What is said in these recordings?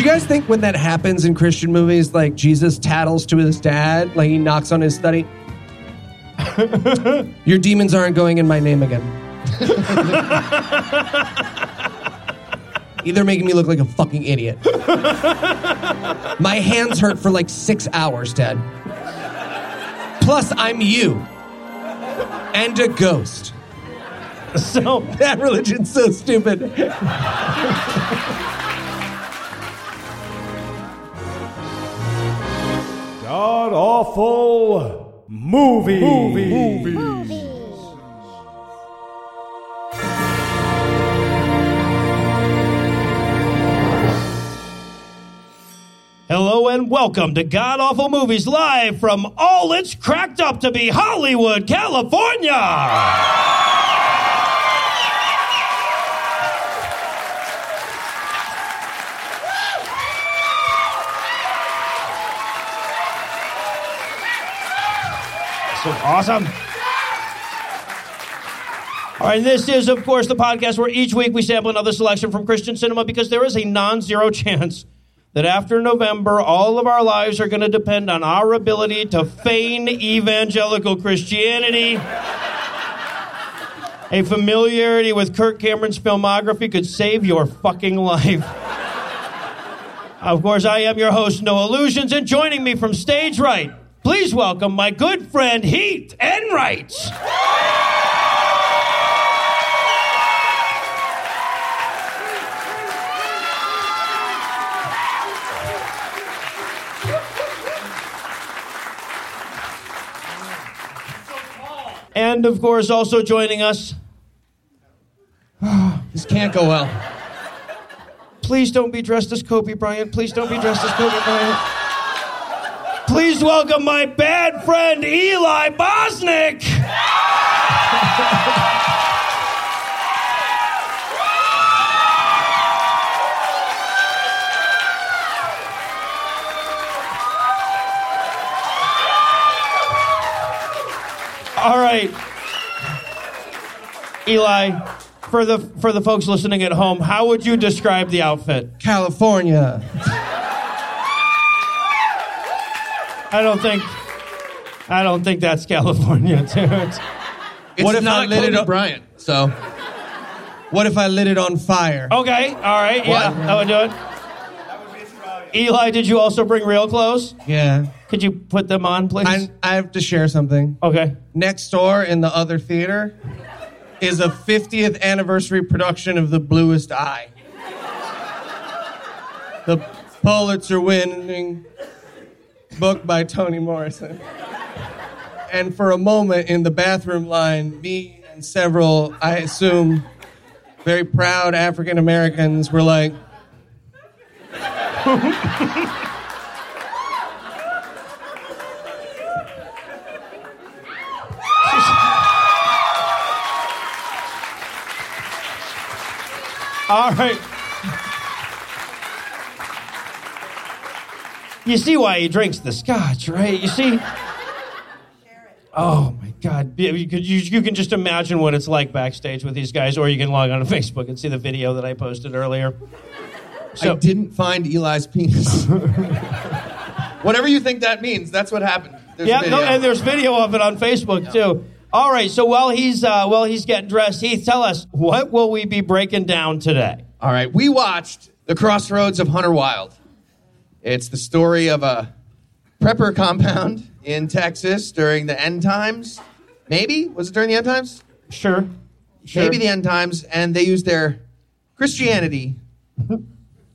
Do you guys think when that happens in Christian movies, like Jesus tattles to his dad, like he knocks on his study? Your demons aren't going in my name again. They're making me look like a fucking idiot. My hands hurt for like six hours, Dad. Plus, I'm you. And a ghost. So, that religion's so stupid. God awful movie. Movies. Hello and welcome to God Awful Movies live from all it's cracked up to be Hollywood, California. So awesome. All right, this is, of course, the podcast where each week we sample another selection from Christian cinema because there is a non zero chance that after November, all of our lives are going to depend on our ability to feign evangelical Christianity. A familiarity with Kirk Cameron's filmography could save your fucking life. Of course, I am your host, Noah Lugeons, and joining me from stage right, please welcome my good friend Heath Enright. And of course, also joining us, This can't go well. please don't be dressed as Kobe Bryant. Please don't be dressed as Kobe Bryant. Please welcome my bad friend Eli Bosnick. All right. Eli, for the for the folks listening at home, how would you describe the outfit? California. I don't think I don't think that's California, dude. It's What if not I lit Kobe it on Bryant? So, what if I lit it on fire? Okay, all right, yeah, that would do it. Eli, did you also bring real clothes? Yeah. Could you put them on, please? I, I have to share something. okay. Next door in the other theater is a 50th anniversary production of The Bluest Eye. The Pulitzer winning book by Toni Morrison. And for a moment in the bathroom line, me and several, I assume, very proud African Americans were like, All right. You see why he drinks the scotch, right? You see. Oh my God! You, you could- you- you can just imagine what it's like backstage with these guys, or you can log on to Facebook and see the video that I posted earlier. So, I didn't find Eli's penis. Whatever you think that means, that's what happened. There's Yeah, no, and there's video of it on Facebook too. All right, so while he's uh, while he's getting dressed, Heath, tell us what will we be breaking down today? All right, we watched The Crossroads of Hunter Wilde. It's the story of a prepper compound in Texas during the end times. Maybe was it during the end times? Sure, sure. Maybe the end times, and they used their Christianity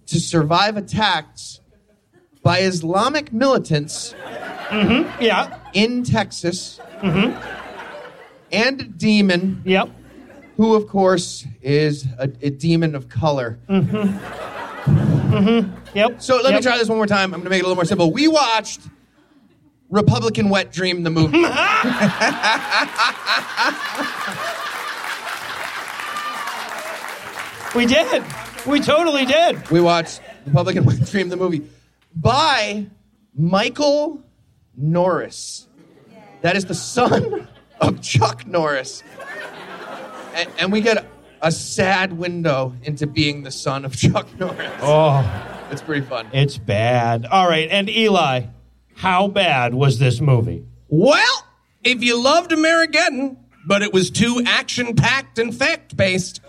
to survive attacks by Islamic militants mm-hmm. yeah, in Texas mm-hmm. and a demon yep. who, of course, is a, a demon of color. Mm-hmm. Mm-hmm. Yep. So let Yep. me try this one more time. I'm going to make it a little more simple. We watched Republican Wet Dream, the movie. We did. We totally did. we watched Republican Wet Dream, the movie, by Michael Norris. That is the son of Chuck Norris. And, and we get a sad window into being the son of Chuck Norris. Oh, It's pretty fun. it's bad. All right, and Eli, how bad was this movie? Well, if you loved Amerigeddon, but it was too action packed and fact based,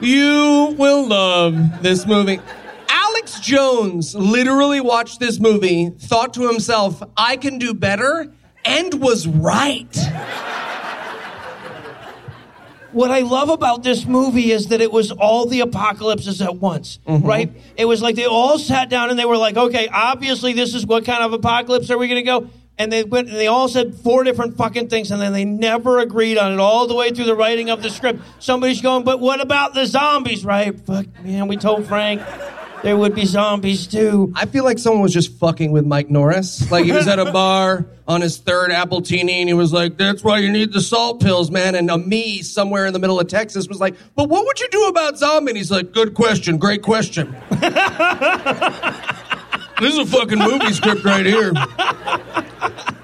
you will love this movie. Alex Jones literally watched this movie, thought to himself, I can do better, and was right. What I love about this movie is that it was all the apocalypses at once, mm-hmm. right? It was like they all sat down and they were like, okay, obviously this is what kind of apocalypse are we going to go? And they went and they all said four different fucking things and then they never agreed on it all the way through the writing of the script. Somebody's going, but what about the zombies, right? Fuck, man, we told Frank there would be zombies too. I feel like someone was just fucking with Mike Norris. Like he was at a bar on his third apple Appletini and he was like, that's why you need the salt pills, man. And a me somewhere in the middle of Texas was like, but what would you do about zombies? And he's like, good question, great question. this is a fucking movie script right here.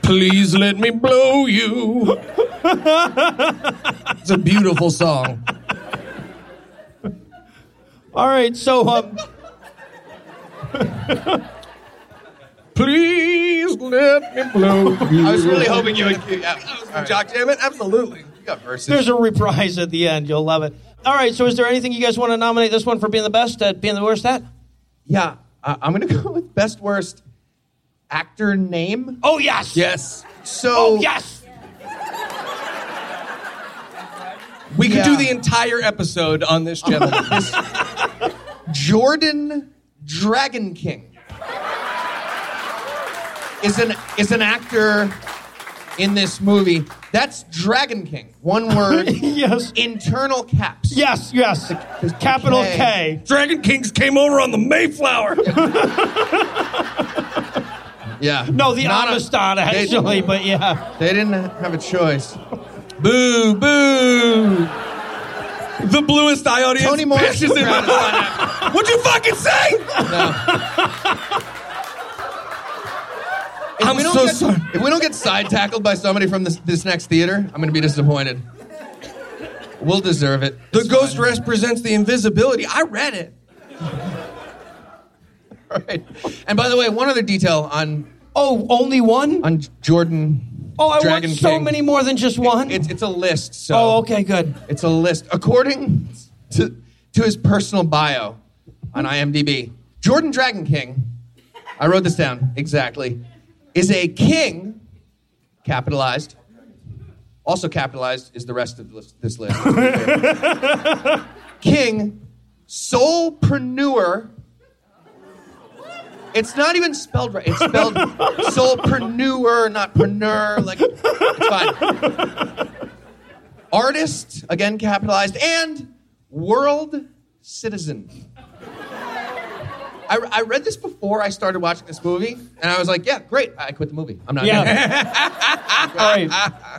Please let me blow you. It's a beautiful song. All right, so um, Please let me blow you. I was really hoping you would. Yeah. All right. Jock Jam it? Absolutely. You got verses. there's a reprise at the end. You'll love it. All right, so is there anything you guys want to nominate this one for being the best at being the worst at? yeah, uh, I'm going to go with best worst actor name. Oh yes, Yes. So oh yes. We could Yeah. do the entire episode on this gentleman. Jordan DragonKing is an is an actor in this movie. That's DragonKing. One word. yes. internal caps. Yes, yes. Capital K. K. DragonKings came over on the Mayflower. Yeah. No, the Not a- Amistad, they- actually, but yeah. They didn't have a choice. boo, boo. The bluest eye audience Tony Morris pishes in my. What'd you fucking say? If I'm we don't so get, sorry. If we don't get side tackled by somebody from this, this next theater, I'm going to be disappointed. We'll deserve it. The It's ghost fine. represents the invisibility. I read it. Right. And by the way, one other detail on Oh, only one? on Jordan. Oh, I Dragon want so King. many more than just one. It's it's a list. So oh, okay, good. It's a list according to to his personal bio on IMDb. Jordan DragonKing. I wrote this down exactly. Is a king, capitalized. Also capitalized is the rest of this- this list. king, soulpreneur. It's not even spelled right. It's spelled soulpreneur, not preneur. Like it's fine artist, again capitalized, and world citizen. I, I read this before I started watching this movie, and I was like, yeah, great. I quit the movie. I'm not. Yeah. All right.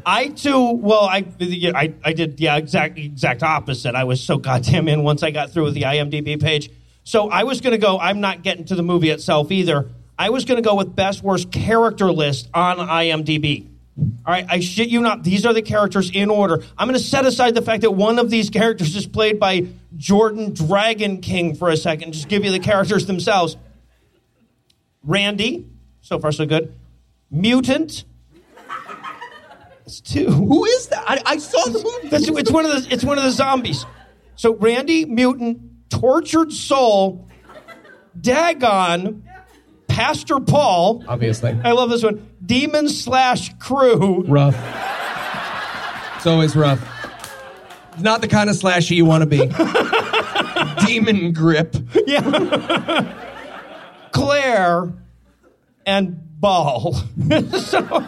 I too. Well, I, I I did yeah exact exact opposite. I was so goddamn in once I got through with the IMDb page. So I was going to go. I'm not getting to the movie itself either. I was going to go with best worst character list on IMDb. All right, I shit you not. These are the characters in order. I'm going to set aside the fact that one of these characters is played by Jordan DragonKing for a second. Just give you the characters themselves. Randy, so far so good. Mutant. It's two. Who is that? I, I saw the movie. That's, it's one of the it's one of the zombies. So Randy, mutant, tortured soul, Dagon, Pastor Paul. Obviously. I love this one. Demon slash crew. Rough. It's always rough. Not the kind of slashy you want to be. Demon grip. Yeah. Claire and Ball. so,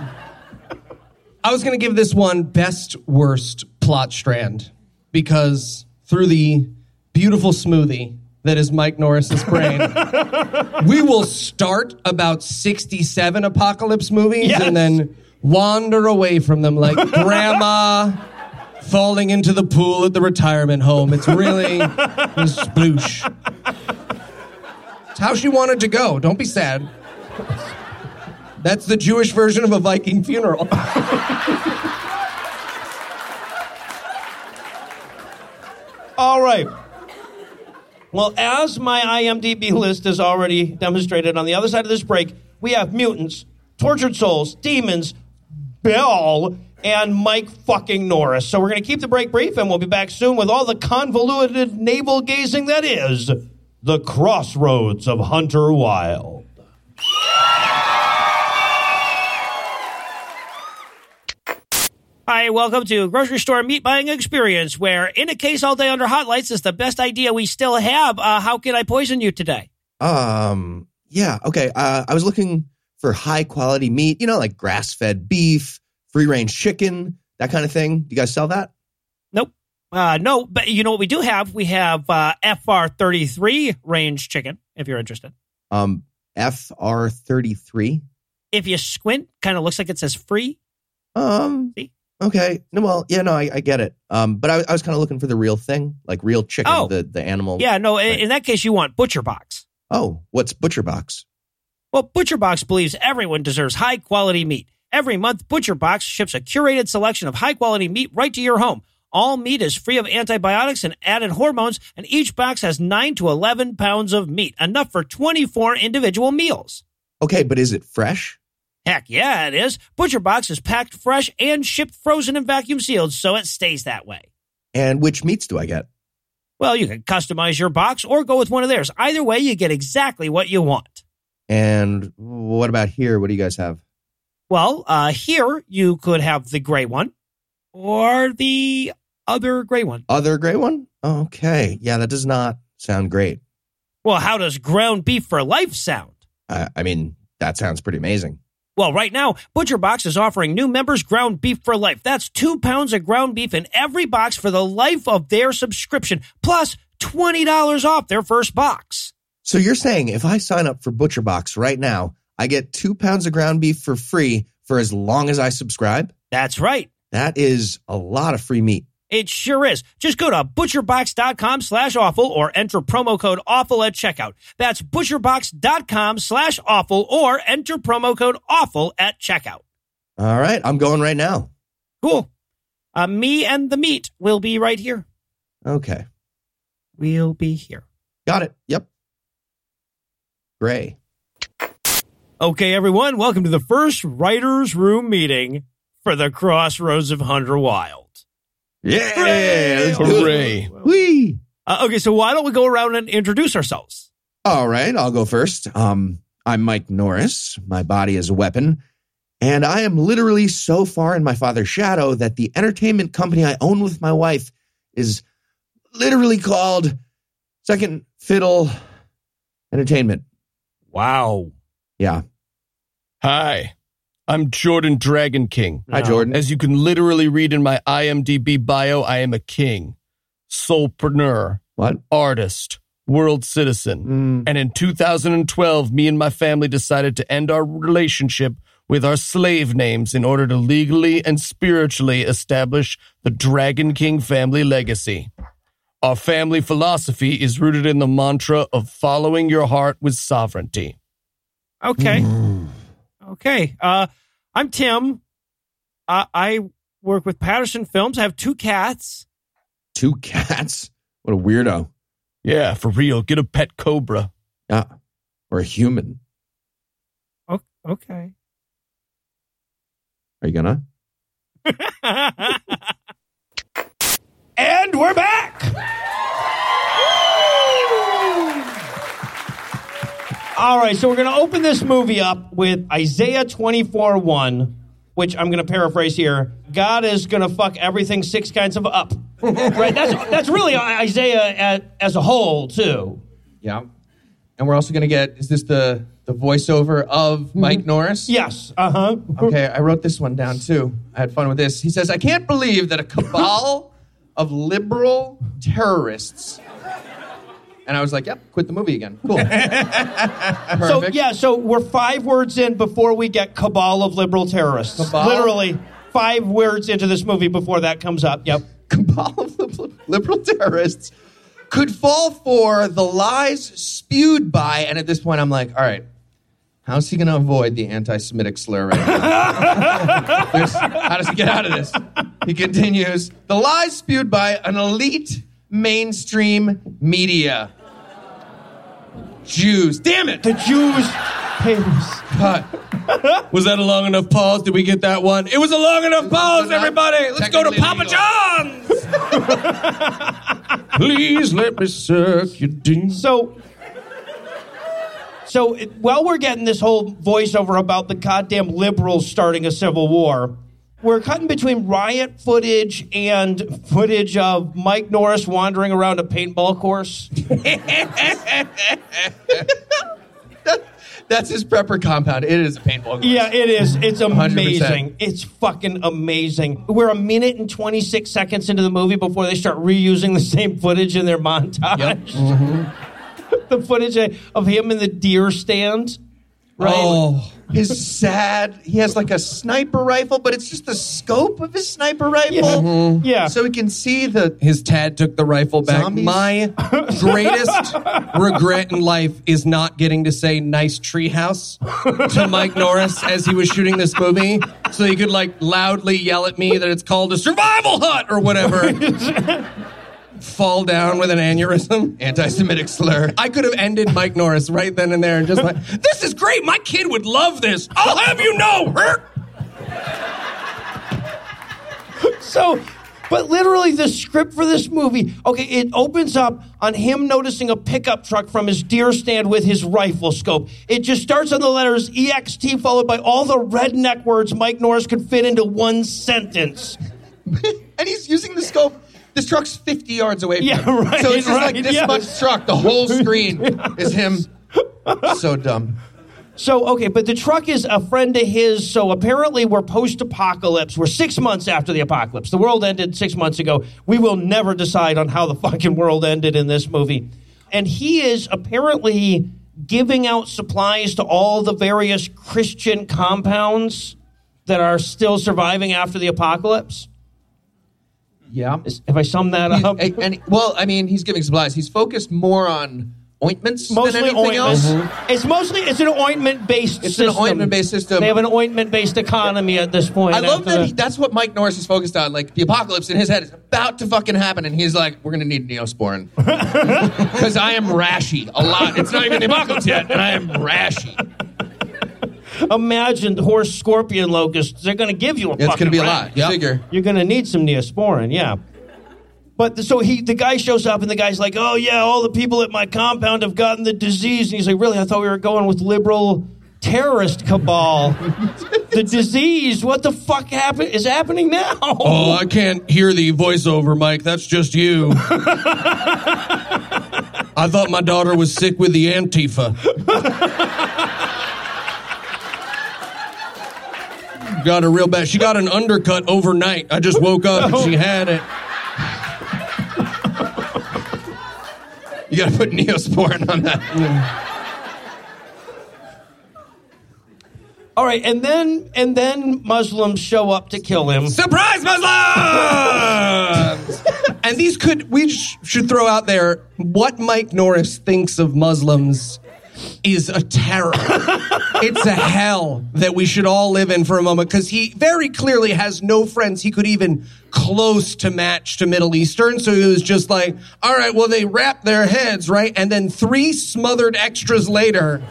I was going to give this one best worst plot strand. because through the beautiful smoothie that is Mike Norris's brain, we will start about 67 apocalypse movies Yes. and then wander away from them like grandma falling into the pool at the retirement home. It's really it's sploosh. It's how she wanted to go. Don't be sad. That's the Jewish version of a Viking funeral. All right. Well, as my IMDb list has already demonstrated, on the other side of this break, we have mutants, tortured souls, demons, Bell, and Mike fucking Norris. So we're going to keep the break brief, and we'll be back soon with all the convoluted navel gazing that is the crossroads of Hunter Wilde. Hi, welcome to Grocery Store Meat Buying Experience, where in a case all day under hot lights is the best idea we still have. Uh, how can I poison you today? Um, yeah, okay. Uh, I was looking for high quality meat, you know, like grass fed beef, free range chicken, that kind of thing. Do you guys sell that? Nope. Uh, no, but you know what we do have? We have uh, FR33 range chicken, if you're interested. Um, FR33. If you squint, kind of looks like it says free. Um, See? Okay. No, well, yeah, no, I, I get it. Um, but I, I was kind of looking for the real thing, like real chicken, Oh. the, the animal. Yeah, no, in, in that case, you want Butcher Box. Oh, what's Butcher Box? Well, Butcher Box believes everyone deserves high quality meat. Every month, Butcher Box ships a curated selection of high quality meat right to your home. All meat is free of antibiotics and added hormones, and each box has 9 to 11 pounds of meat, enough for 24 individual meals. Okay, but is it fresh? Heck yeah, it is. Butcher Box is packed fresh and shipped frozen and vacuum sealed, so it stays that way. And which meats do I get? Well, you can customize your box or go with one of theirs. Either way, you get exactly what you want. And what about here? What do you guys have? Well, uh, here you could have the gray one or the other gray one. Other gray one? Okay. Yeah, that does not sound great. Well, how does ground beef for life sound? I, I mean, that sounds pretty amazing. Well, right now, Butcher Box is offering new members ground beef for life. That's two pounds of ground beef in every box for the life of their subscription, plus $20 off their first box. So you're saying if I sign up for Butcher Box right now, I get two pounds of ground beef for free for as long as I subscribe? That's right. That is a lot of free meat. It sure is. Just go to butcherbox.com slash awful or enter promo code awful at checkout. That's butcherbox.com slash awful or enter promo code awful at checkout. All right, I'm going right now. Cool. Uh, me and the meat will be right here. Okay. We'll be here. Got it. Yep. Gray. Okay, everyone, welcome to the first writer's room meeting for the Crossroads of Hunter Wilde. Yeah. Hooray! let's do it. Hooray. Whee! Uh, okay, so why don't we go around and introduce ourselves? All right, I'll go first. Um, I'm Mike Norris. My body is a weapon. And I am literally so far in my father's shadow that the entertainment company I own with my wife is literally called Second Fiddle Entertainment. Wow. Yeah. Hi, I'm Jordan DragonKing. Hi, Jordan. As you can literally read in my IMDb bio, I am a king, soulpreneur, What? artist, world citizen. Mm, And in 2012, me and my family decided to end our relationship with our slave names in order to legally and spiritually establish the DragonKing family legacy. Our family philosophy is rooted in the mantra of following your heart with sovereignty. Okay. Okay. Uh, I'm Tim. Uh, I work with Patterson Films. I have two cats. two cats? What a weirdo. Yeah, for real. Get a pet cobra. Yeah. Or a human. O- okay. Are you gonna? and we're back. All right, so we're going to open this movie up with Isaiah 24 1, which I'm going to paraphrase here. God is going to fuck everything six kinds of up. right? That's, that's really Isaiah as, as a whole, too. Yeah. And we're also going to get is this the the voiceover of Mike Norris? Yes. Uh huh. Okay, I wrote this one down too. I had fun with this. He says, I can't believe that a cabal of liberal terrorists. And I was like, yep, quit the movie again. Cool. So Perfect. yeah, so we're five words in before we get cabal of liberal terrorists. Cabal? Literally five words into this movie before that comes up. Yep. cabal of liberal, liberal terrorists could fall for the lies spewed by, and at this point, I'm like, all right, how's he going to avoid the anti-Semitic slur right now? There's- how does he get out of this? He continues, the lies spewed by an elite mainstream media. Jews. Damn it! The Jews papers. Cut. Was that a long enough pause? Did we get that one? It was a long enough pause, everybody. Let's go to Papa John's. Please let me suck your. So, so it- while we're getting this whole voiceover about the goddamn liberals starting a civil war, we're cutting between riot footage and footage of Mike Norris wandering around a paintball course. That's his prepper compound. It is a paintball. Yeah, it is. It's 100%. amazing. It's fucking amazing. We're a minute and 26 seconds into the movie before they start reusing the same footage in their montage. the footage of him in the deer stand. Right? Oh, his sad. He has like a sniper rifle, but it's just the scope of his sniper rifle, Yeah. Mm-hmm. Yeah. so he can see the. his Tad took the rifle back. Zombies? My greatest regret in life is not getting to say "nice treehouse" to Mike Norris as he was shooting this movie, so he could like loudly yell at me that it's called a survival hut or whatever. Fall down with an aneurysm. Anti-Semitic slur. I could have ended Mike Norris right then and there and just like, this is great. My kid would love this. I'll have you know. Hurt. So, but literally, the script for this movie, okay, it opens up on him noticing a pickup truck from his deer stand with his rifle scope. It just starts on the letters EXT, followed by all the redneck words Mike Norris could fit into one sentence. and he's using the scope. This truck's 50 yards away from Yeah, him. right, So it's just like this yes. much truck. The whole screen is him. So dumb. So, okay, but the truck is a friend of his. So apparently, we're post apocalypse. We're six months after the apocalypse. The world ended six months ago. We will never decide on how the fucking world ended in this movie. And he is apparently giving out supplies to all the various Christian compounds that are still surviving after the apocalypse. Yeah. Is- If I sum that He's- up, and, and- well, I mean, he's giving supplies. He's focused more on ointments mostly than anything ointments. else. Mm-hmm. It's mostly it's an ointment based. It's an ointment-based system. They have an ointment based economy at this point. I love after that the- he, that's what Mike Norris is focused on. Like the apocalypse in his head is about to fucking happen, and he's like, "We're gonna need Neosporin because I am rashy a lot. It's not even the apocalypse yet, and I am rashy. Imagine the horse scorpion locusts. They're going to give you a It's gonna be a lot. You figure. You're going to need some neosporin, yeah. But the, so he, the guy shows up, and the guy's like, "Oh yeah, all the people at my compound have gotten the disease." And he's like, "Really? I thought we were going with liberal terrorist cabal. the disease? What the fuck happen- is happening now?" Oh, I can't hear the voiceover, Mike. That's just you. I thought my daughter was sick with the Antifa. got her real bad. She got an undercut overnight. I just woke up and she oh. had it. You gotta put Neosporin on that." All right, and then and then Muslims show up to kill him. Surprise Muslims! and these could, we sh- should throw out there what Mike Norris thinks of Muslims is a terror. it's a hell that we should all live in for a moment because he very clearly has no friends he could even close to match to Middle Eastern. So he was just like, all right, well, they wrap their heads, right? And then three smothered extras later,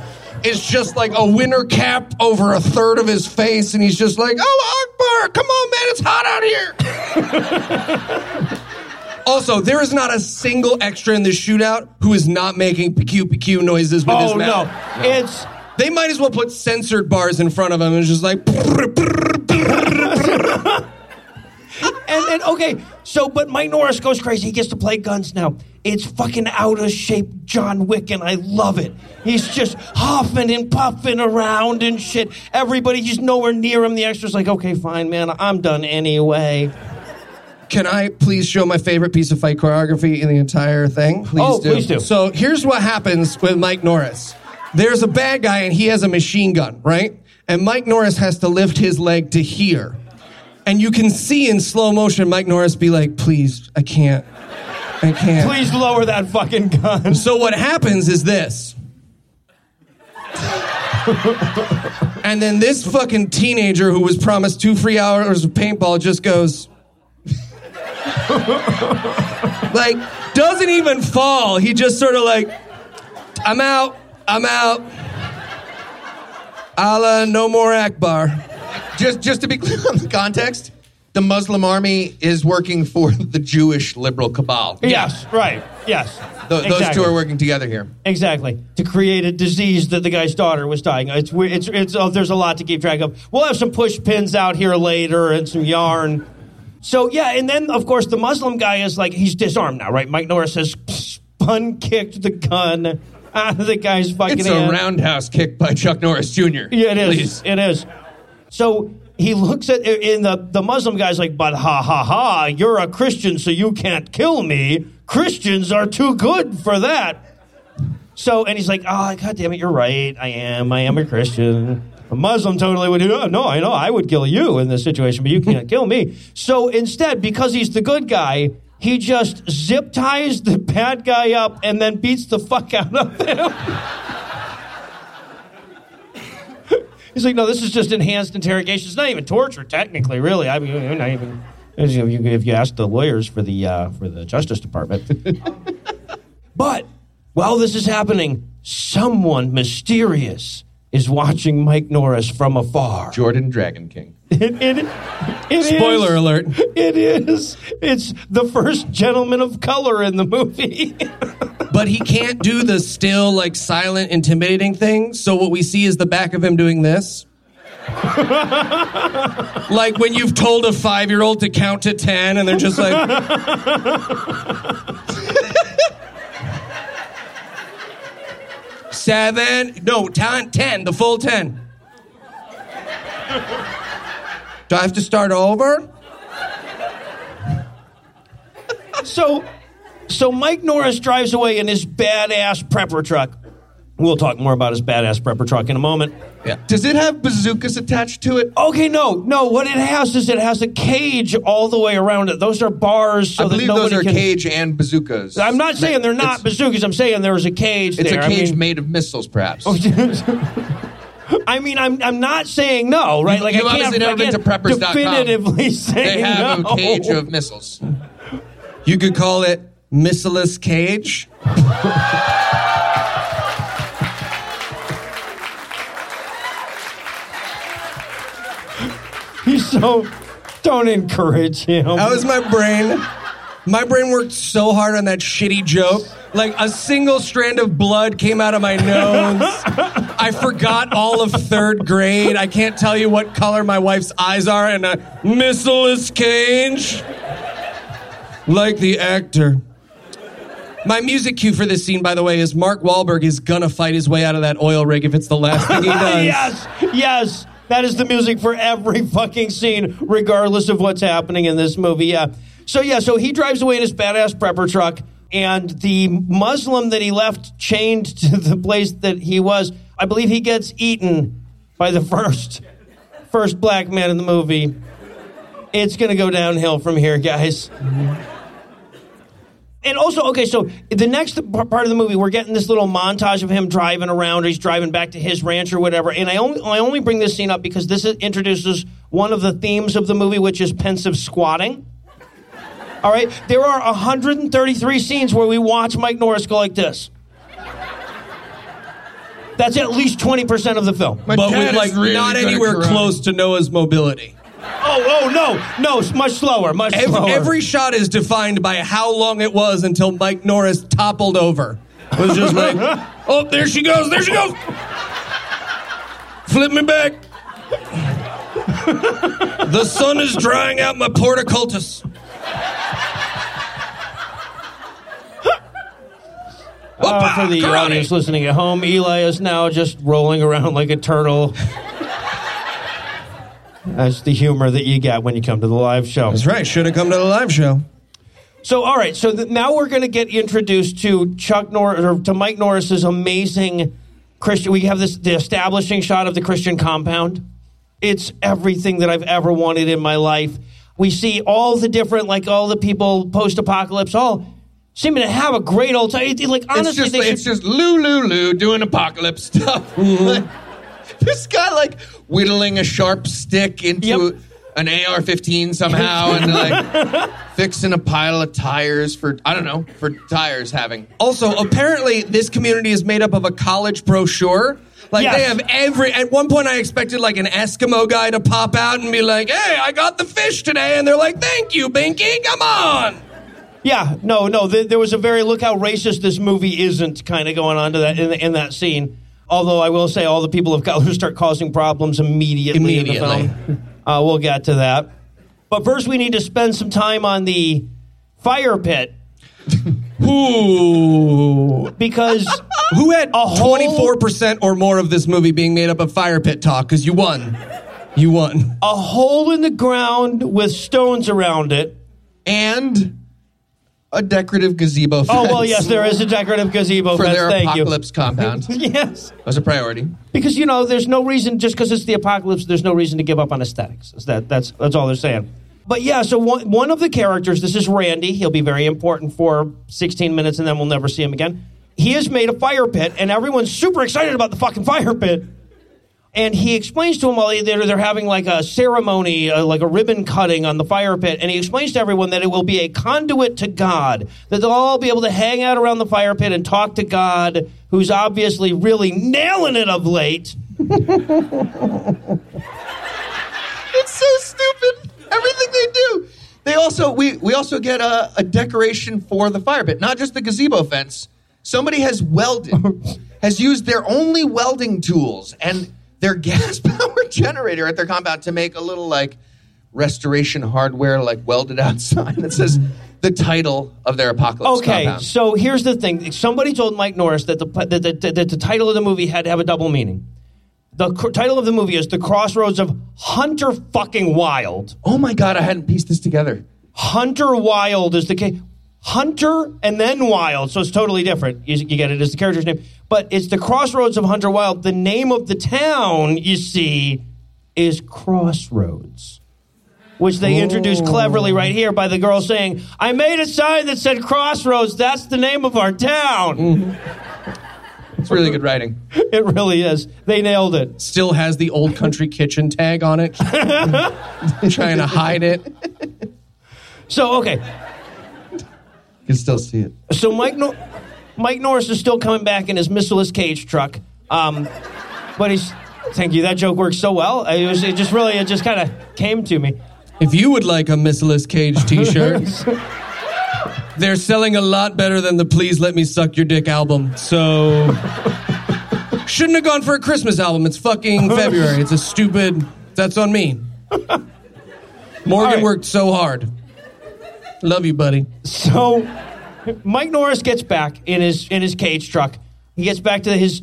it's just like a winter cap over a third of his face, and he's just like, "Oh Akbar, come on, man, it's hot out here." also, there is not a single extra in this shootout who is not making PQ PQ noises with his Oh mouth. no, it's They might as well put censored bars in front of him. It's just like, And then okay, so but Mike Norris goes crazy. He gets to play guns now. It's fucking out of shape John Wick, and I love it. He's just huffing and puffing around and shit. Everybody, he's nowhere near him. The extra's like, okay, fine, man, I'm done anyway. Can I please show my favorite piece of fight choreography in the entire thing? Please Oh, please do. So here's what happens with Mike Norris. There's a bad guy and he has a machine gun, right? And Mike Norris has to lift his leg to here. And you can see in slow motion Mike Norris be like, please, I can't. I can't. Please lower that fucking gun. So what happens is this. and then this fucking teenager who was promised two free hours of paintball just goes. like, doesn't even fall. He just sort of like, I'm out, I'm out. Allah, no more Akbar. Just, just to be clear on the context, the Muslim army is working for the Jewish liberal cabal. Yes, right. Yes. Th- those two are working together here. Exactly. To create a disease that the guy's daughter was dying. of. It's. It's, it's, oh, there's a lot to keep track of. We'll have some push pins out here later and some yarn. So, yeah, and then, of course, the Muslim guy is like, he's disarmed now, right? Mike Norris has spun kicked the gun out of the guy's fucking It's hand. a roundhouse kick by Chuck Norris Jr. Yeah, it is. Please. It is. So he looks at in the the Muslim guy's like, but ha ha ha, you're a Christian, so you can't kill me. Christians are too good for that. So and he's like, ah, oh god damn it, you're right. I am. I am a Christian. A Muslim totally would do. Oh, no, I know. I would kill you in this situation, but you can't kill me. So instead, because he's the good guy, he just zip ties the bad guy up and then beats the fuck out of him. He's like, no, this is just enhanced interrogation. It's not even torture, technically, really. I mean, you're not even. If you, if you ask the lawyers for the uh, for the Justice Department. but while this is happening, someone mysterious is watching Mike Norris from afar. Jordan DragonKing. It, it, it Spoiler is- alert. It is. It's the first gentleman of color in the movie. But he can't do the still, like, silent, intimidating thing. So what we see is the back of him doing this. like when you've told a five year old to count to 10 and they're just like. Seven, no, ten, 10, the full 10. Do I have to start over? So, so Mike Norris drives away in his badass prepper truck. We'll talk more about his badass prepper truck in a moment. Yeah. Does it have bazookas attached to it? Okay, no, no. What it has is it has a cage all the way around it. Those are bars, so I that believe nobody those are can. cage and bazookas. I'm not saying they're not It's, bazookas. I'm saying there was a cage it's there. a cage I mean, made of missiles, perhaps. Oh, I mean, I'm I'm not saying no, right? Like you've I can't, obviously never I been can't to preppers.com. definitively say they have no. a cage of missiles. You could call it Missileless Cage. so. Don't encourage him. That was my brain. My brain worked so hard on that shitty joke. Like a single strand of blood came out of my nose. I forgot all of third grade. I can't tell you what color my wife's eyes are in a missileless cage. Like the actor. My music cue for this scene, by the way, is Mark Wahlberg is gonna fight his way out of that oil rig if it's the last thing he does. yes, yes. That is the music for every fucking scene, regardless of what's happening in this movie. Yeah. So yeah, so he drives away in his badass prepper truck, and the Muslim that he left chained to the place that he was, I believe he gets eaten by the first first black man in the movie. It's gonna go downhill from here, guys. Mm-hmm. And also, okay, so the next part of the movie, we're getting this little montage of him driving around, or he's driving back to his ranch or whatever. And I only, I only bring this scene up because this introduces one of the themes of the movie, which is pensive squatting. All right, there are 133 scenes where we watch Mike Norris go like this. That's at least 20% of the film. My But dad with like not anywhere close to Noah's mobility. Oh, oh, no, no, it's much slower, much Every, slower. every shot is defined by how long it was until Mike Norris toppled over. It was just like, oh, there she goes, there she goes. Flip me back. the sun is drying out my porticultus. Uh, for the Karate. audience listening at home, Eli is now just rolling around like a turtle. That's the humor that you get when you come to the live show. That's right. Should have come to the live show. So, all right. So th- now we're going to get introduced to Chuck Norris or to Mike Norris's amazing Christian. We have this the establishing shot of the Christian compound. It's everything that I've ever wanted in my life. We see all the different, like all the people post apocalypse, all seeming to have a great old time. It- Like honestly, it's just, they it's should- just Lou Lou Lou doing apocalypse stuff. this guy like whittling a sharp stick into Yep. an AR-15 somehow, and like fixing a pile of tires for I don't know for tires having. Also, apparently, this community is made up of a college brochure. Like Yes. they have every. At one point, I expected like an Eskimo guy to pop out and be like, "Hey, I got the fish today," and they're like, "Thank you, Binky. Come on." Yeah, no, no. Th- there was a very look how racist this movie isn't kind of going on to that in, in that scene. Although I will say, all the people of color start causing problems immediately. In Immediately. the film. Uh, we'll get to that. But first, we need to spend some time on the fire pit Ooh. because Who had A whole- twenty four percent or more of this movie being made up of fire pit talk? Because you won. You won. a hole in the ground with stones around it. and a decorative gazebo. Oh well, yes, there is a decorative gazebo for fence. their Thank apocalypse compound. Yes. as a priority. Because you know, there's no reason just because it's the apocalypse. There's no reason to give up on aesthetics. That that's that's all they're saying. But yeah, so one one of the characters, this is Randy. He'll be very important for 16 minutes, and then we'll never see him again. He has made a fire pit, and everyone's super excited about the fucking fire pit. And he explains to them while they're, they're having like a ceremony, uh, like a ribbon cutting on the fire pit. And he explains to everyone that it will be a conduit to God, that they'll all be able to hang out around the fire pit and talk to God, who's obviously really nailing it of late. It's so stupid. Everything they do. They also we we also get a, a decoration for the fire pit, not just the gazebo fence. Somebody has welded, has used their only welding tools and their gas powered generator at their compound to make a little like restoration hardware like welded out sign that says the title of their apocalypse Okay, compound. so here's the thing. Somebody told Mike Norris that the, that, that, that the title of the movie had to have a double meaning. The cr- title of the movie is The Crossroads of Hunter fucking Wilde. Oh my god, I hadn't pieced this together. Hunter Wilde is the case. Hunter and then Wild, so it's totally different. You, you get it as the character's name, but it's the Crossroads of Hunter Wilde. The name of the town, you see, is Crossroads, which they introduced cleverly right here by the girl saying, "I made a sign that said Crossroads. That's the name of our town." Mm. It's really good writing. It really is. They nailed it. Still has the old country kitchen tag on it. Trying to hide it. So okay, can still see it. so Mike Nor- Mike Norris is still coming back in his missileless cage truck, um, but he's. Thank you. That joke works so well. It, was, it just really, it just kind of came to me. If you would like a missileless cage T-shirt, they're selling a lot better than the "Please Let Me Suck Your Dick" album. So shouldn't have gone for a Christmas album. It's fucking February. It's a stupid. That's on me. Morgan right. worked so hard. Love you, buddy. So Mike Norris gets back in his in his cage truck. He gets back to his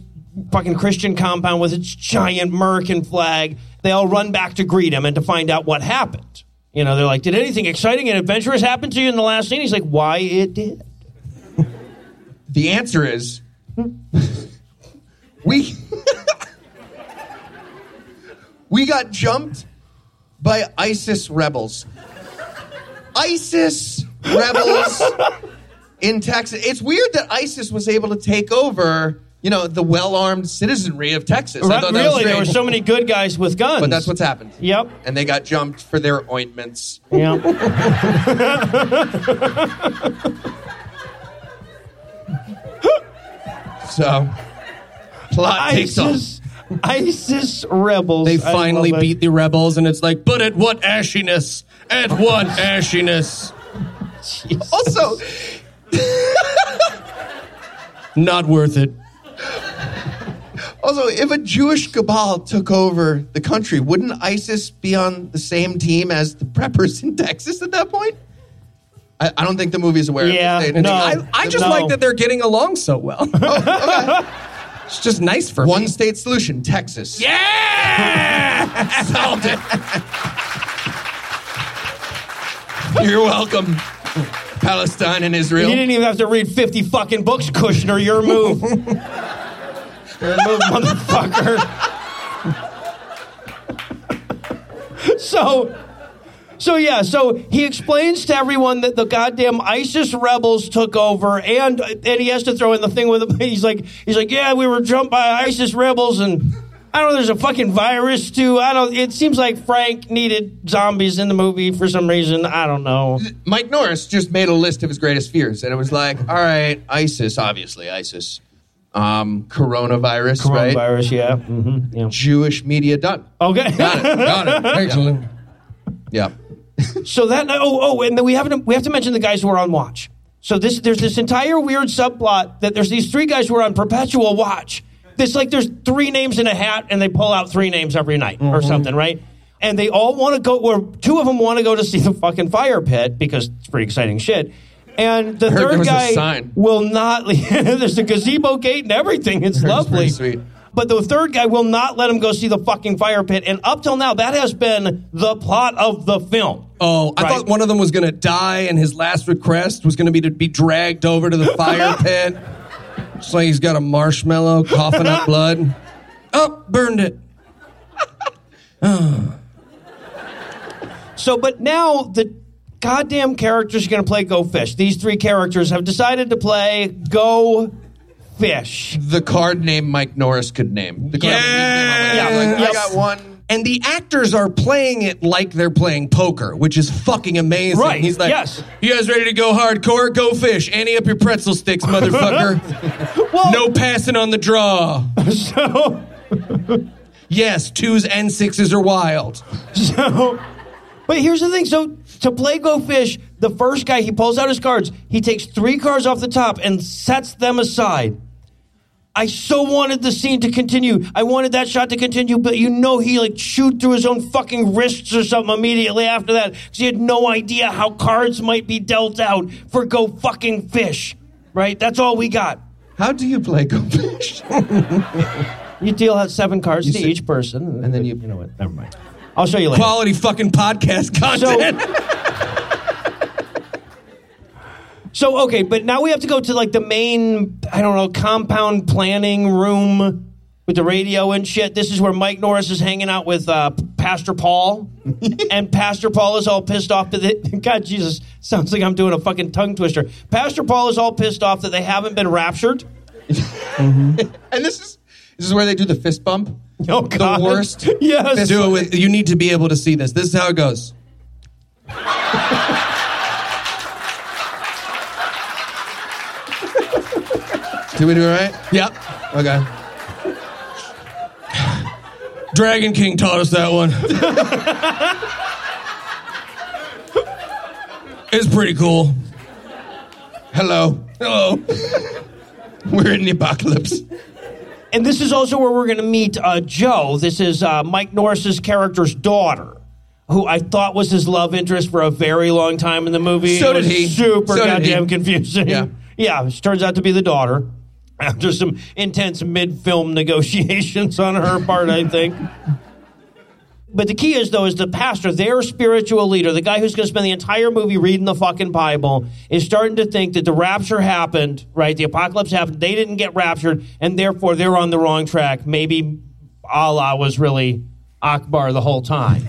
fucking Christian compound with its giant American flag. They all run back to greet him and to find out what happened. You know, they're like, "Did anything exciting and adventurous happen to you in the last scene?" He's like, "Why it did." The answer is we we got jumped by ISIS rebels. ISIS rebels in Texas. It's weird that ISIS was able to take over, you know, the well-armed citizenry of Texas. I thought that was really, there were strange. so many good guys with guns. but that's what's happened. Yep. And they got jumped for their ointments. Yep. So plot takes off. ISIS, ISIS rebels. They finally beat the rebels, and it's like, but at what ashiness? At what ashiness? Also, Not worth it. Also, if a Jewish cabal took over the country, wouldn't ISIS be on the same team as the preppers in Texas at that point? I, I don't think the movie's aware Yeah, of this. They- no. I, I just No. like that they're getting along so well. Oh, it's just nice for One me. state solution, Texas. Yeah! Solved it. You're welcome. Palestine and Israel. You didn't even have to read 50 fucking books, Kushner. Your move. Your move, motherfucker. so, so yeah, so he explains to everyone that the goddamn ISIS rebels took over, and and he has to throw in the thing with him. He's like, he's like, yeah, we were jumped by ISIS rebels, and I don't know, there's a fucking virus too. I don't. It seems like Frank needed zombies in the movie for some reason. I don't know. Mike Norris just made a list of his greatest fears, and it was like, all right, ISIS, obviously, ISIS. Um, coronavirus, right? Coronavirus, yeah. hmm yeah. Jewish media done. Okay. Got it. Got it. Excellent. Yeah. So that oh oh, and then we have to we have to mention the guys who are on watch. So this there's this entire weird subplot that there's these three guys who are on perpetual watch. It's like there's three names in a hat, and they pull out three names every night or something, right? And they all want to go. Or two of them want to go to see the fucking fire pit because it's pretty exciting shit. And the third guy will not. there's a gazebo gate and everything. It's lovely. sweet. But the third guy will not let him go see the fucking fire pit. And up till now, that has been the plot of the film. Oh, I Right. thought one of them was going to die, and his last request was going to be to be dragged over to the fire pit. It's like he's got a marshmallow coughing up blood. Oh, burned it. So, but now the goddamn characters are going to play Go Fish. These three characters have decided to play Go Fish. The card name Mike Norris could name. The card Yeah. yeah. Like, I got one. And the actors are playing it like they're playing poker, which is fucking amazing. Right, He's like, yes. You guys ready to go hardcore? Go fish. Ante up your pretzel sticks, motherfucker. Well, no passing on the draw. so, Yes, twos and sixes are wild. so, but here's the thing. So, to play Go Fish, the first guy, he pulls out his cards. He takes three cards off the top and sets them aside. I so wanted the scene to continue. I wanted that shot to continue, but you know he like chewed through his own fucking wrists or something immediately after that because he had no idea how cards might be dealt out for Go fucking Fish. Right? That's all we got. How do you play Go Fish? You deal out seven cards to said- each person, and then you- you know what? Never mind. I'll show you later. Quality fucking podcast content. So okay, but now we have to go to like the main, I don't know, compound planning room with the radio and shit. This is where Mike Norris is hanging out with uh, Pastor Paul, and Pastor Paul is all pissed off that they, God Jesus sounds like I'm doing a fucking tongue twister. Pastor Paul is all pissed off that they haven't been raptured. and this is this is where they do the fist bump. Oh God, The worst. yes, Do it with, you need to be able to see this. This is how it goes. Did we do it right? Yep. Okay. DragonKing taught us that one. it's pretty cool. Hello. Hello. We're in the apocalypse. And this is also where we're going to meet uh, Joe. This is uh, Mike Norris's character's daughter, who I thought was his love interest for a very long time in the movie. So It did was he. Super So goddamn confusing. Yeah. yeah. She turns out to be the daughter after some intense mid-film negotiations on her part, I think. But the key is, though, is the pastor, their spiritual leader, the guy who's going to spend the entire movie reading the fucking Bible, is starting to think that the rapture happened, right? The apocalypse happened. They didn't get raptured, and therefore they're on the wrong track. Maybe Allah was really Akbar the whole time.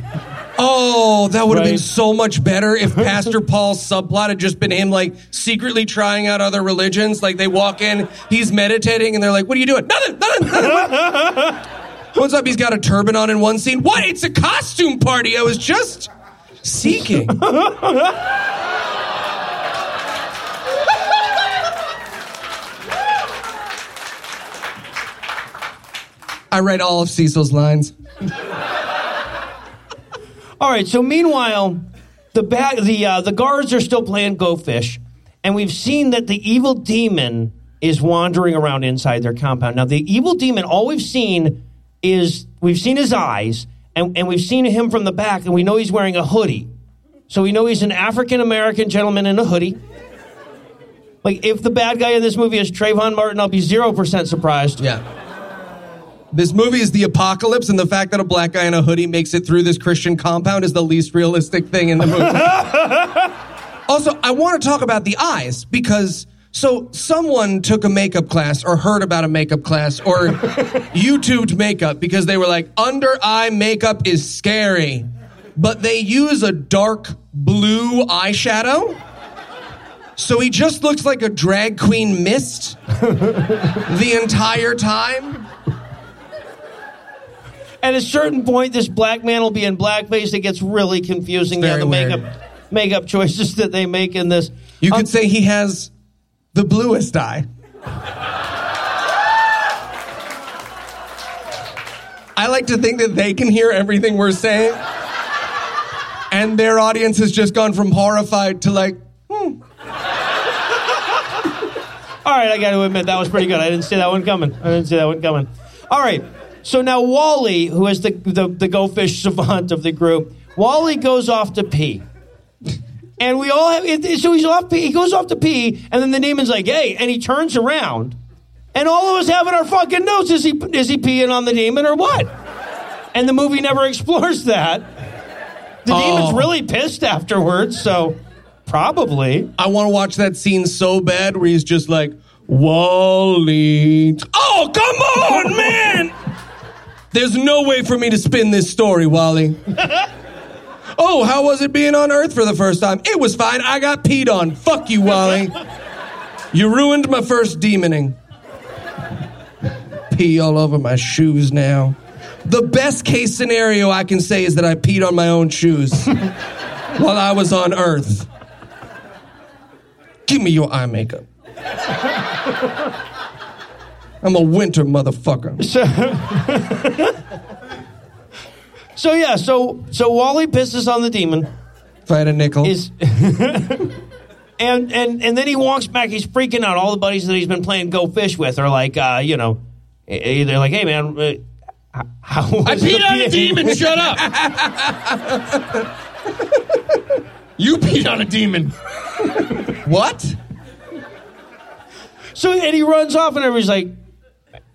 Oh, that would have been so much better if Pastor Paul's subplot had just been him like secretly trying out other religions. Like they walk in, he's meditating, and they're like, "What are you doing? Nothing, nothing." nothing. What's up? He's got a turban on in one scene. What? It's a costume party. I was just seeking. I read all of Cecil's lines. All right. So meanwhile, the ba- the uh, the guards are still playing Go Fish, and we've seen that the evil demon is wandering around inside their compound. Now, the evil demon, all we've seen is we've seen his eyes, and, and we've seen him from the back, and we know he's wearing a hoodie. So we know he's an African American gentleman in a hoodie. Like, if the bad guy in this movie is Trayvon Martin, I'll be zero percent surprised. Yeah. This movie is the apocalypse, and the fact that a black guy in a hoodie makes it through this Christian compound is the least realistic thing in the movie. also, I want to talk about the eyes because so someone took a makeup class or heard about a makeup class or YouTubed makeup because they were like, under eye makeup is scary, but they use a dark blue eyeshadow. So he just looks like a drag queen mist the entire time. At a certain point, this black man will be in blackface. It gets really confusing. Yeah, the very makeup makeup choices that they make in this. You Um, could say he has the bluest eye. I like to think that they can hear everything we're saying. And their audience has just gone from horrified to like, hmm. All right, I got to admit that was pretty good. I didn't see that one coming. I didn't see that one coming. All right, so now Wally, who is the the, the go fish savant of the group, Wally goes off to pee. And we all have, so he's off pee, he goes off to pee, and then the demon's like, hey, and he turns around, and all of us have in our fucking notes, is he, is he peeing on the demon or what? And the movie never explores that. The oh. demon's really pissed afterwards, so probably. I want to watch that scene so bad where he's just like, Wally. Oh, come on, man! There's no way for me to spin this story, Wally. oh, how was it being on Earth for the first time? It was fine. I got peed on. Fuck you, Wally. You ruined my first demoning. Pee all over my shoes now. The best case scenario I can say is that I peed on my own shoes while I was on Earth. Give me your eye makeup. I'm a winter motherfucker. So so yeah, so so Wally pisses on the demon. If I had a nickel. is and and and then he walks back. He's freaking out. All the buddies that he's been playing Go Fish with are like, uh, you know, eh, they're like, hey man, uh, h- how I was the peed on a PA?" demon. Shut up. you peed on a demon. what? So and he runs off, and everybody's like,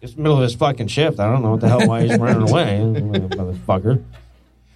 it's the middle of his fucking shift. I don't know what the hell why he's running away, motherfucker.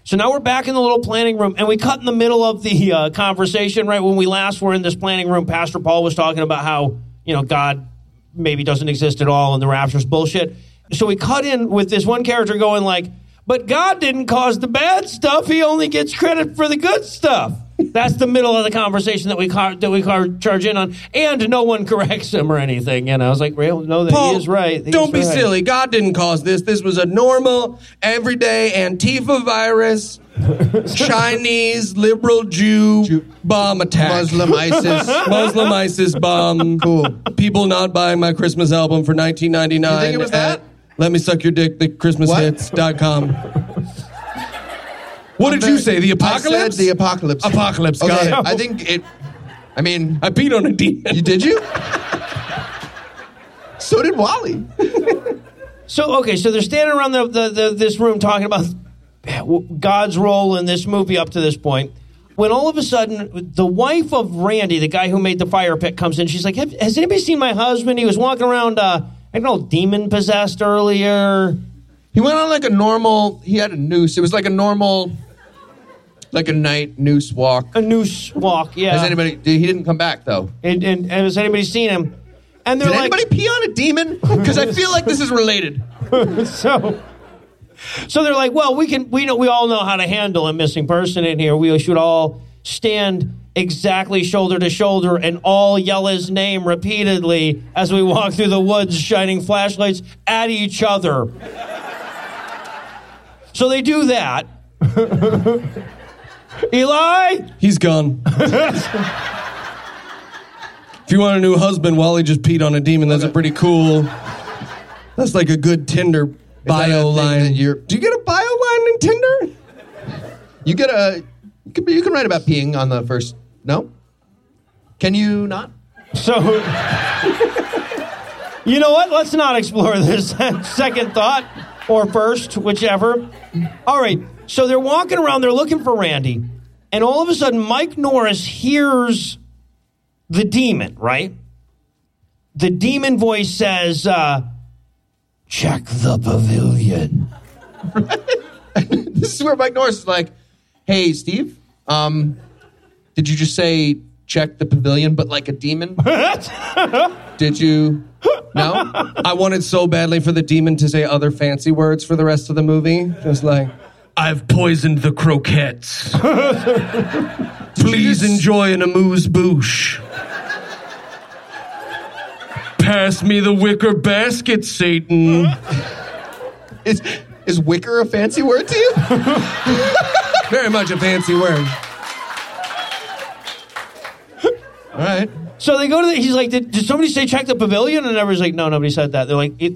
So now we're back in the little planning room, and we cut in the middle of the uh, conversation. Right when we last were in this planning room, Pastor Paul was talking about how you know God maybe doesn't exist at all, and the rapture's bullshit. So we cut in with this one character going like, "But God didn't cause the bad stuff; He only gets credit for the good stuff." That's the middle of the conversation that we car- that we car- charge in on, and no one corrects him or anything. And I was like, "Well, no, that Paul, he is right. He Don't is be right." silly. God didn't cause this. This was a normal, everyday Antifa virus, Chinese liberal Jew, bomb attack. Muslim ISIS. Muslim ISIS bomb. Cool. People not buying my Christmas album for 1999. You think it was that? Let me suck your dick. The ChristmasHits.com. What did you say? The I apocalypse? said the apocalypse. Apocalypse, Okay, it. I think it. I mean, I beat on a demon. you did you? so did Wally. So okay, so they're standing around the, the, the this room talking about God's role in this movie up to this point. When all of a sudden, the wife of Randy, the guy who made the fire pit, comes in. She's like, "Have- "Has anybody seen my husband? He was walking around, uh, I don't know, demon possessed earlier." He went on like a normal. He had a noose. It was like a normal, like a night noose walk. A noose walk, yeah. Has anybody? He didn't come back though. And, and, and has anybody seen him? And they're Did like, anybody pee on a demon? Because I feel like this is related. so so they're like well we can we know we all know how to handle a missing person in here we should all stand exactly shoulder to shoulder and all yell his name repeatedly as we walk through the woods shining flashlights at each other so they do that eli He's gone. if you want a new husband, Wally just peed on a demon. That's a pretty cool. That's like a good Tinder bio line. you're- Do you get a bio line in Tinder? You get a. You can, you can write about peeing on the first. No. Can you not? So, you know what? Let's not explore this second thought or first, whichever. All right. So they're walking around, they're looking for Randy, and all of a sudden, Mike Norris hears the demon, right? The demon voice says, uh, check the pavilion. this is where Mike Norris is like, "Hey, Steve, um, did you just say check the pavilion, but like a demon? did you? No. I wanted so badly for the demon to say other fancy words for the rest of the movie. Just like, I've poisoned the croquettes. Please enjoy an amuse bouche. Pass me the wicker basket, Satan. Is is wicker a fancy word to you? Very much a fancy word. All right. So they go to the, he's like, did, did somebody say check the pavilion? And everybody's like, no, nobody said that. They're like, it,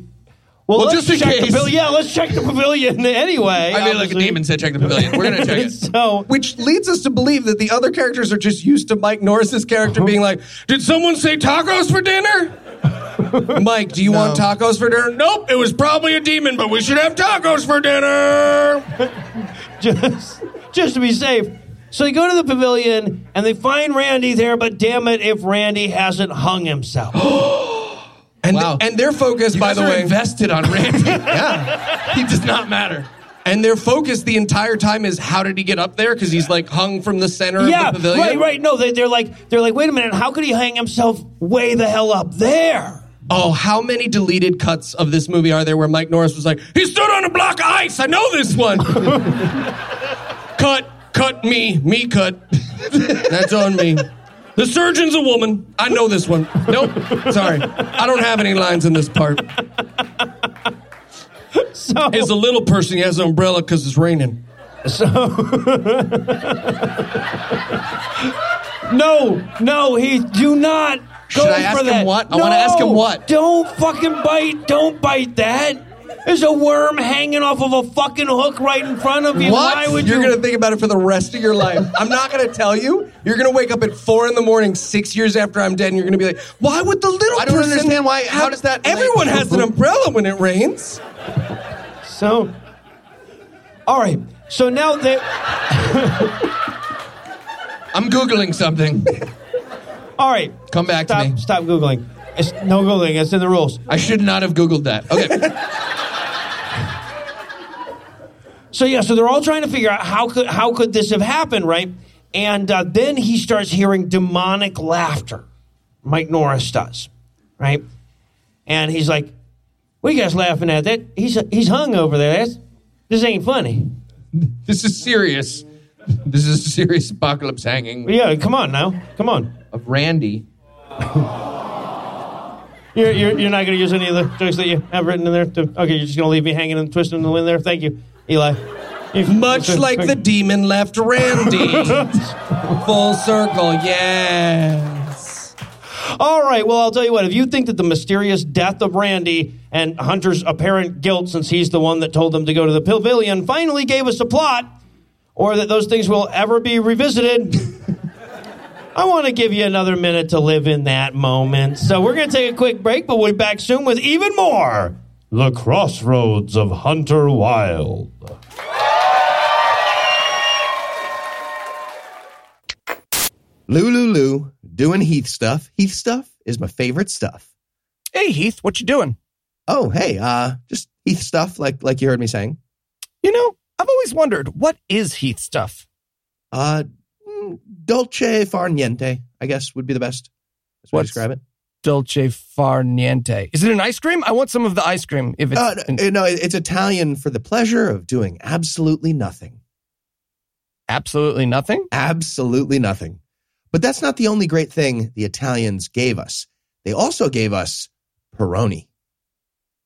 well, Well, let's just in check case. the pavilion. Yeah, let's check the pavilion anyway. I mean, like a obviously. demon said, check the pavilion. We're gonna check it. so Which leads us to believe that the other characters are just used to Mike Norris's character being like, Did someone say tacos for dinner? Mike, do you want tacos for dinner? Nope, it was probably a demon, but we should have tacos for dinner. just, just to be safe. So they go to the pavilion and they find Randy there, but damn it if Randy hasn't hung himself. And, Wow. and their focus, You by guys the are way, invested on Randy. yeah, he does not matter. and their focus the entire time is how did he get up there? Because he's like hung from the center yeah, of the pavilion. right, right. No, they, they're like, they're like, wait a minute, how could he hang himself way the hell up there? Oh, how many deleted cuts of this movie are there where Mike Norris was like, he stood on a block of ice. I know this one. cut, cut me, me cut. That's on me. The surgeon's a woman. I know this one. Nope. Sorry. I don't have any lines in this part. So, As a little person, he has an umbrella because it's raining. So no, no, he do not go Should I for ask him that. what? I wanna ask him No, what. Don't fucking bite. Don't bite that. There's a worm hanging off of a fucking hook right in front of you. What? Why would You're you? going to think about it for the rest of your life. I'm not going to tell you. You're going to wake up at four in the morning, six years after I'm dead, and you're going to be like, why would the little I don't person understand why- how does that relate? Everyone has an umbrella when it rains. So, all right. So now they. I'm googling something. All right. Come back to me. Stop googling. It's no googling. It's in the rules. I should not have googled that. Okay. So yeah, so they're all trying to figure out how could how could this have happened, right? And uh, then he starts hearing demonic laughter. Mike Norris does, right? And he's like, "What are you guys laughing at? That he's he's hung over there. That's, this ain't funny." this is serious. This is a serious apocalypse hanging Yeah, come on now, come on. of Randy. You're, you're, you're not going to use any of the jokes that you have written in there? To, okay, you're just going to leave me hanging and twisting in the wind there? Thank you, Eli. Much like the demon left Randy. Full circle, yes. All right, well, I'll tell you what. If you think that the mysterious death of Randy and Hunter's apparent guilt, since he's the one that told them to go to the pavilion, finally gave us a plot, or that those things will ever be revisited, I want to give you another minute to live in that moment. So we're going to take a quick break, but we'll be back soon with even more The Crossroads of Hunter Wilde. Lulu Lou, doing Heath stuff. Heath stuff is my favorite stuff. Hey, Heath, what you doing? Oh, hey, uh, just Heath stuff, like like you heard me saying. You know, I've always wondered what is Heath stuff. Uh, mm, dolce far niente, I guess would be the best best way to What's- describe it. Dolce far niente. Is it an ice cream? I want some of the ice cream. If it's Uh, n- no, it's Italian for the pleasure of doing absolutely nothing. absolutely nothing. Absolutely nothing. But that's not the only great thing the Italians gave us. They also gave us Peroni.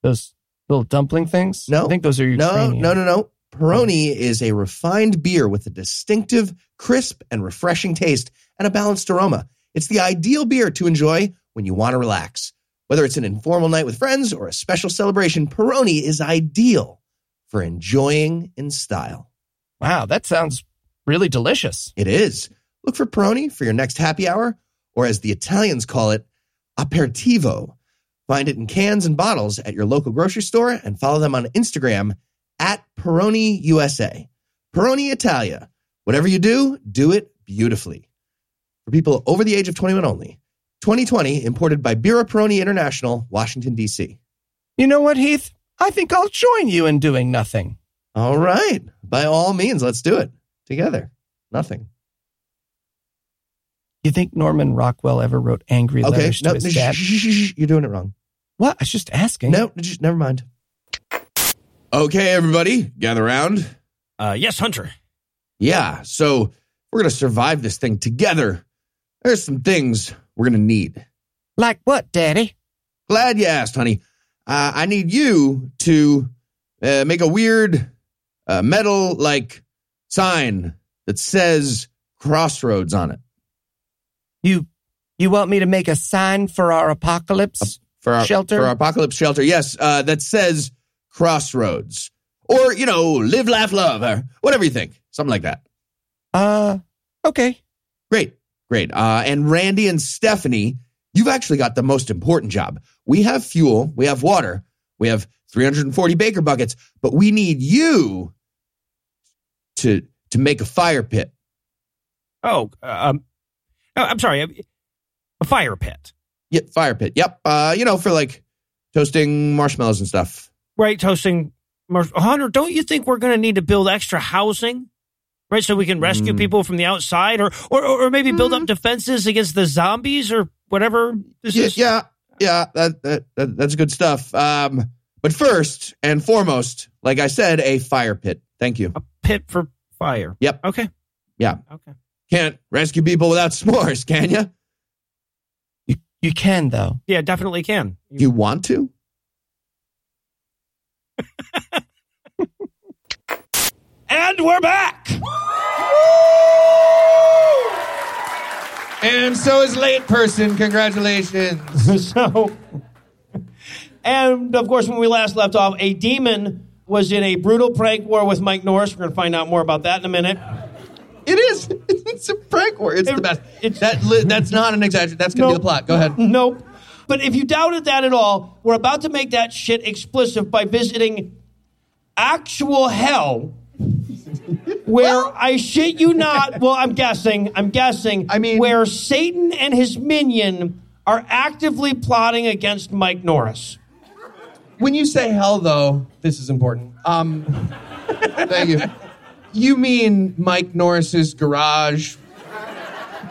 Those little dumpling things. No. I think those are No, no, no, no. Peroni is a refined beer with a distinctive, crisp, and refreshing taste and a balanced aroma. It's the ideal beer to enjoy when you want to relax. Whether it's an informal night with friends or a special celebration, Peroni is ideal for enjoying in style. Wow, that sounds really delicious. It is. Look for Peroni for your next happy hour, or as the Italians call it, aperitivo. Find it in cans and bottles at your local grocery store and follow them on Instagram at Peroni USA. Peroni Italia. Whatever you do, do it beautifully. For people over the age of 21 only. 2020, imported by Birra Peroni International, Washington, D.C. You know what, Heath? I think I'll join you in doing nothing. All right. By all means, let's do it together. Nothing. You think Norman Rockwell ever wrote angry Okay. letters No, to his no, dad? shh, shh, shh, shh, you're doing it wrong. What? I was just asking. No, just never mind. Okay, everybody, gather around. Uh, yes, Hunter. Yeah, so we're gonna survive this thing together. There's some things we're gonna need. Like what, Daddy? Glad you asked, honey. Uh, I need you to uh, make a weird uh, metal like sign that says crossroads on it You you want me to make a sign for our apocalypse? for our Shelter? for our apocalypse shelter. Yes, uh, that says crossroads, or you know, live, laugh, love, or whatever you think, something like that. Uh okay. Great, great. Uh, and Randy and Stephanie, you've actually got the most important job. We have fuel, we have water, we have 340 baker buckets, but we need you to to make a fire pit. Oh, um, oh, I'm sorry. A fire pit. Yeah, fire pit. Yep. Uh, you know, for like toasting marshmallows and stuff. Right, toasting. Mar- Hunter, don't you think we're going to need to build extra housing? Right, so we can rescue Mm. people from the outside, or, or or maybe build up defenses against the zombies, or whatever. This Yeah, is. yeah, yeah. That, that, that that's good stuff. Um, but first and foremost, like I said, a fire pit. Thank you. a pit for fire. Yep. Okay. Yeah. Okay. Can't rescue people without s'mores, can you? You you can though. Yeah, definitely can. You want to? And we're back. And so is late person. Congratulations. so, and of course, when we last left off, a demon was in a brutal prank war with Mike Norris. We're going to find out more about that in a minute. It is. It's a prank war. It's It- the best. it's- that that's not an exaggeration. That's gonna be the plot. Go ahead. Nope. But if you doubted that at all, we're about to make that shit explicit by visiting actual hell. Where I shit you not, well, I'm guessing, I'm guessing, I mean- where Satan and his minion are actively plotting against Mike Norris. When you say hell, though, this is important. Um, thank you. You mean Mike Norris's garage,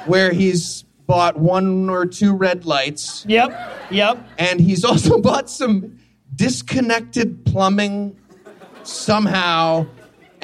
where he's bought one or two red lights, Yep, yep. and he's also bought some disconnected plumbing somehow,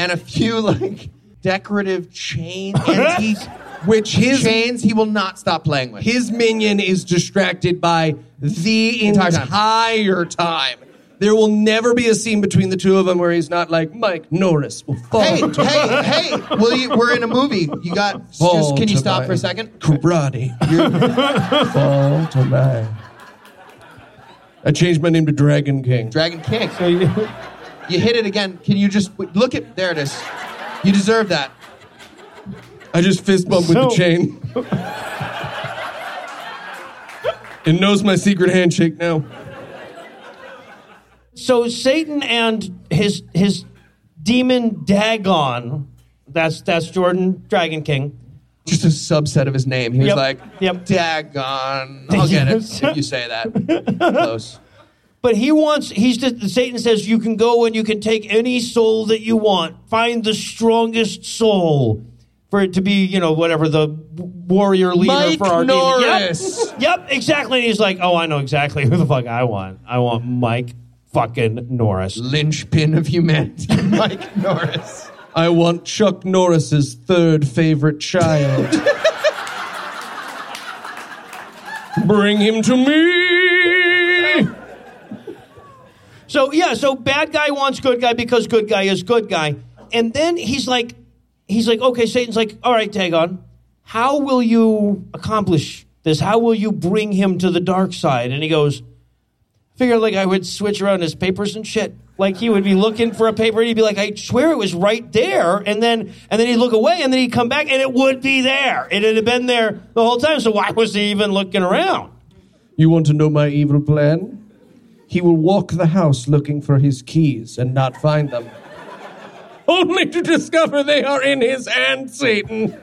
and a few like decorative chain antique Which his chains he will not stop playing with. his minion is distracted by the Entire entire time. time. There will never be a scene between the two of them where he's not like Mike Norris will fall. Hey, to hey, hey! Will you? We're in a movie. You got. Just, can you stop for a second? Karate. fall to my. I changed my name to DragonKing. Dragon King. So you, You hit it again. Can you just look at? There it is. You deserve that. I just fist bump with the chain. it knows my secret handshake now. so Satan and his his demon Dagon, that's that's Jordan DragonKing. Just a subset of his name. He was Yep. like, Yep. Dagon. I'll get it if you say that. Close. But he wants, he's just, Satan says, you can go and you can take any soul that you want. Find the strongest soul for it to be, you know, whatever, the warrior leader Mike for our Norris. demon. Yep. yep, exactly. And he's like, oh, I know exactly who the fuck I want. I want Mike fucking Norris. Linchpin of humanity, Mike Norris. I want Chuck Norris's third favorite child. Bring him to me. So yeah, so bad guy wants good guy because good guy is good guy. And then he's like, he's like, okay, Satan's like, all right, Dagon, how will you accomplish this? How will you bring him to the dark side? And he goes, figure like I would switch around his papers and shit. Like he would be looking for a paper and he'd be like, I swear it was right there. And then and then he'd look away and then he'd come back and it would be there. It had been there the whole time. So why was he even looking around? You want to know my evil plan? He will walk the house looking for his keys and not find them. Only to discover they are in his hand, Satan.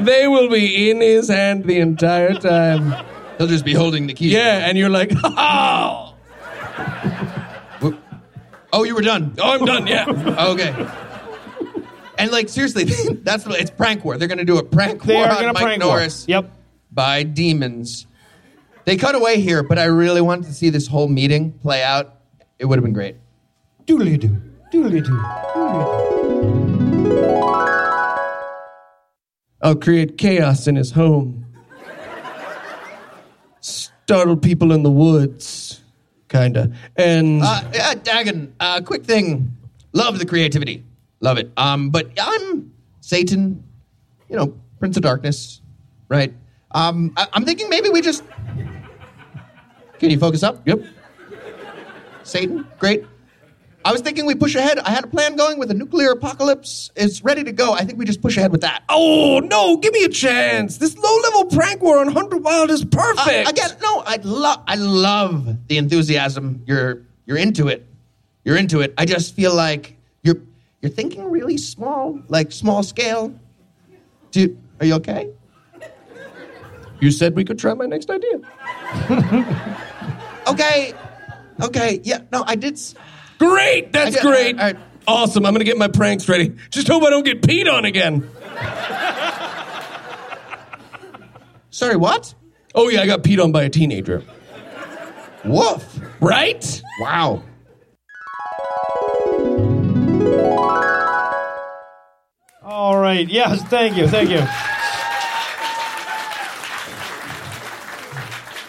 They will be in his hand the entire time. He'll just be holding the keys. Yeah, and you're like, oh! Oh, you were done. Oh, I'm done. Yeah. Oh, okay. And like seriously, that's what it's prank war. They're going to do a prank They war are on going to Mike prank war. Norris Yep. by demons. They cut away here, but I really wanted to see this whole meeting play out. It would have been great. Doodly doo. Doodly doo. I'll create chaos in his home. Startle people in the woods, kinda. And Uh, yeah, Dagon, uh, quick thing. Love the creativity. Love it. Um, but I'm Satan, you know, Prince of Darkness, right? Um, I- I'm thinking maybe we just. Can you focus up? yep. Satan, great. I was thinking we push ahead. I had a plan going with a nuclear apocalypse. It's ready to go. I think we just push ahead with that. Oh no! Give me a chance. This low-level prank war on Hunter Wilde is Uh, perfect. again, no, I love, I love the enthusiasm. You're, you're into it. You're into it. I just feel like you're, you're thinking really small, like small scale. Do are you okay? You said we could try my next idea. Okay, okay, yeah, no, I did. s- Great. That's I get- great. all right. Awesome. I'm gonna get my pranks ready. Just hope I don't get peed on again. Sorry, what? Oh yeah, I got peed on by a teenager. Woof. Right? Wow. All right. Yes. Thank you. Thank you.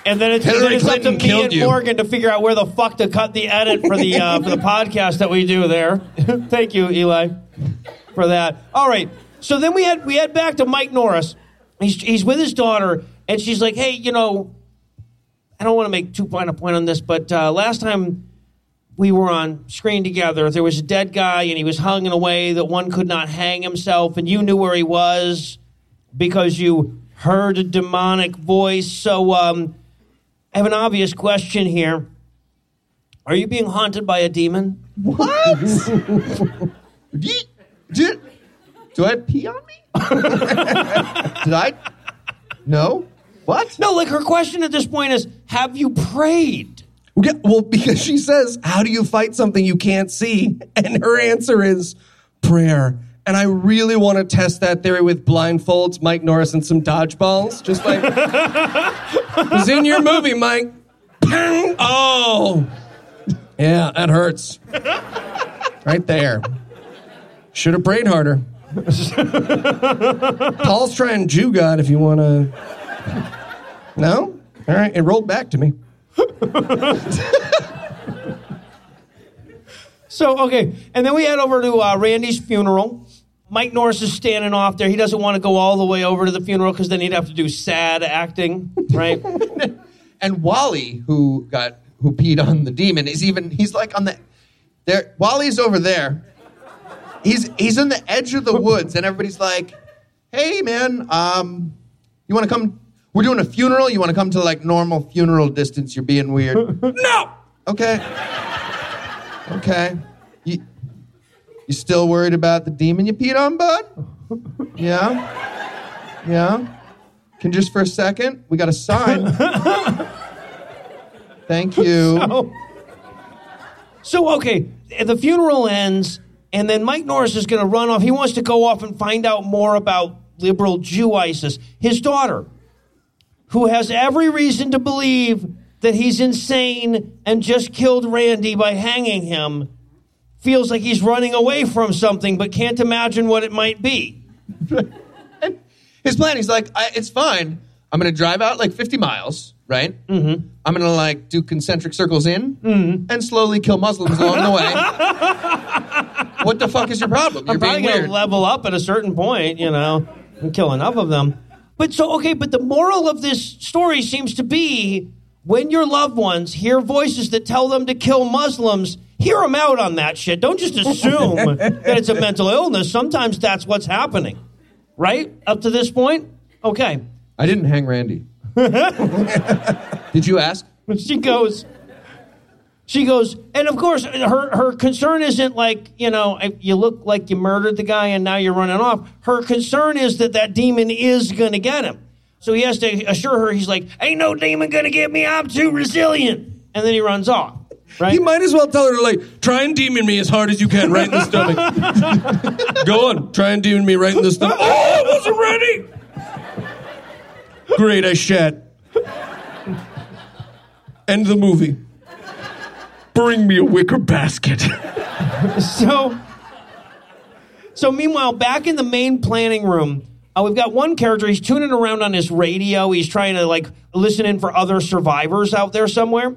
And then it's, Hillary then it's up to me and you. Morgan to figure out where the fuck to cut the edit for the uh, for the podcast that we do there. Thank you, Eli, for that. All right. So then we had we had back to Mike Norris. He's he's with his daughter, and she's like, "Hey, you know, I don't want to make too fine a point on this, but uh, last time we were on screen together, there was a dead guy, and he was hung in a way that one could not hang himself, and you knew where he was because you heard a demonic voice. So, um, I have an obvious question here. Are you being haunted by a demon? What? Did, did, do I pee on me? did I? No. What? No, like her question at this point is Have you prayed? Yeah, well, because she says, How do you fight something you can't see? And her answer is prayer. And I really want to test that theory with blindfolds, Mike Norris, and some dodgeballs. Just like, it was in your movie, Mike. Pang! Oh. Yeah, that hurts. Right there. Should have prayed harder. Paul's trying Jew God if you want to. No? All right, it rolled back to me. So, okay. And then we head over to uh, Randy's funeral. Mike Norris is standing off there. He doesn't want to go all the way over to the funeral because then he'd have to do sad acting, right? And Wally, who got who peed on the demon, is even he's like on the there. Wally's over there. He's he's on the edge of the woods, and everybody's like, "Hey, man, um, you want to come? We're doing a funeral. You want to come to like normal funeral distance? You're being weird. No! Okay, okay. You you still worried about the demon you peed on, bud? Yeah, yeah. Can just for a second? We got a sign. Thank you. So, so, okay, the funeral ends, and then Mike Norris is going to run off. He wants to go off and find out more about liberal Jew ISIS. His daughter, who has every reason to believe that he's insane and just killed Randy by hanging him, feels like he's running away from something but can't imagine what it might be. His plan, he's like, I, it's fine. I'm going to drive out like 50 miles, right? Mm-hmm. I'm going to like do concentric circles in Mm-hmm. and slowly kill Muslims along the way. what the fuck is your problem? You're I'm probably going to level up at a certain point, you know, and kill enough of them. But so, okay, but the moral of this story seems to be when your loved ones hear voices that tell them to kill Muslims, hear them out on that shit. Don't just assume that it's a mental illness. Sometimes that's what's happening, right? Up to this point? Okay. I didn't hang Randy. Did you ask? She goes, she goes, and of course, her her concern isn't like you know you look like you murdered the guy and now you're running off. Her concern is that that demon is going to get him. So he has to assure her he's like, ain't no demon going to get me. I'm too resilient. And then he runs off. Right? He might as well tell her to like try and demon me as hard as you can, right in the stomach. Go on, try and demon me right in the stomach. Oh, I wasn't ready. Great, I shat. End the movie. Bring me a wicker basket. so so meanwhile back in the main planning room uh, we've got one character he's tuning around on his radio he's trying to like listen in for other survivors out there somewhere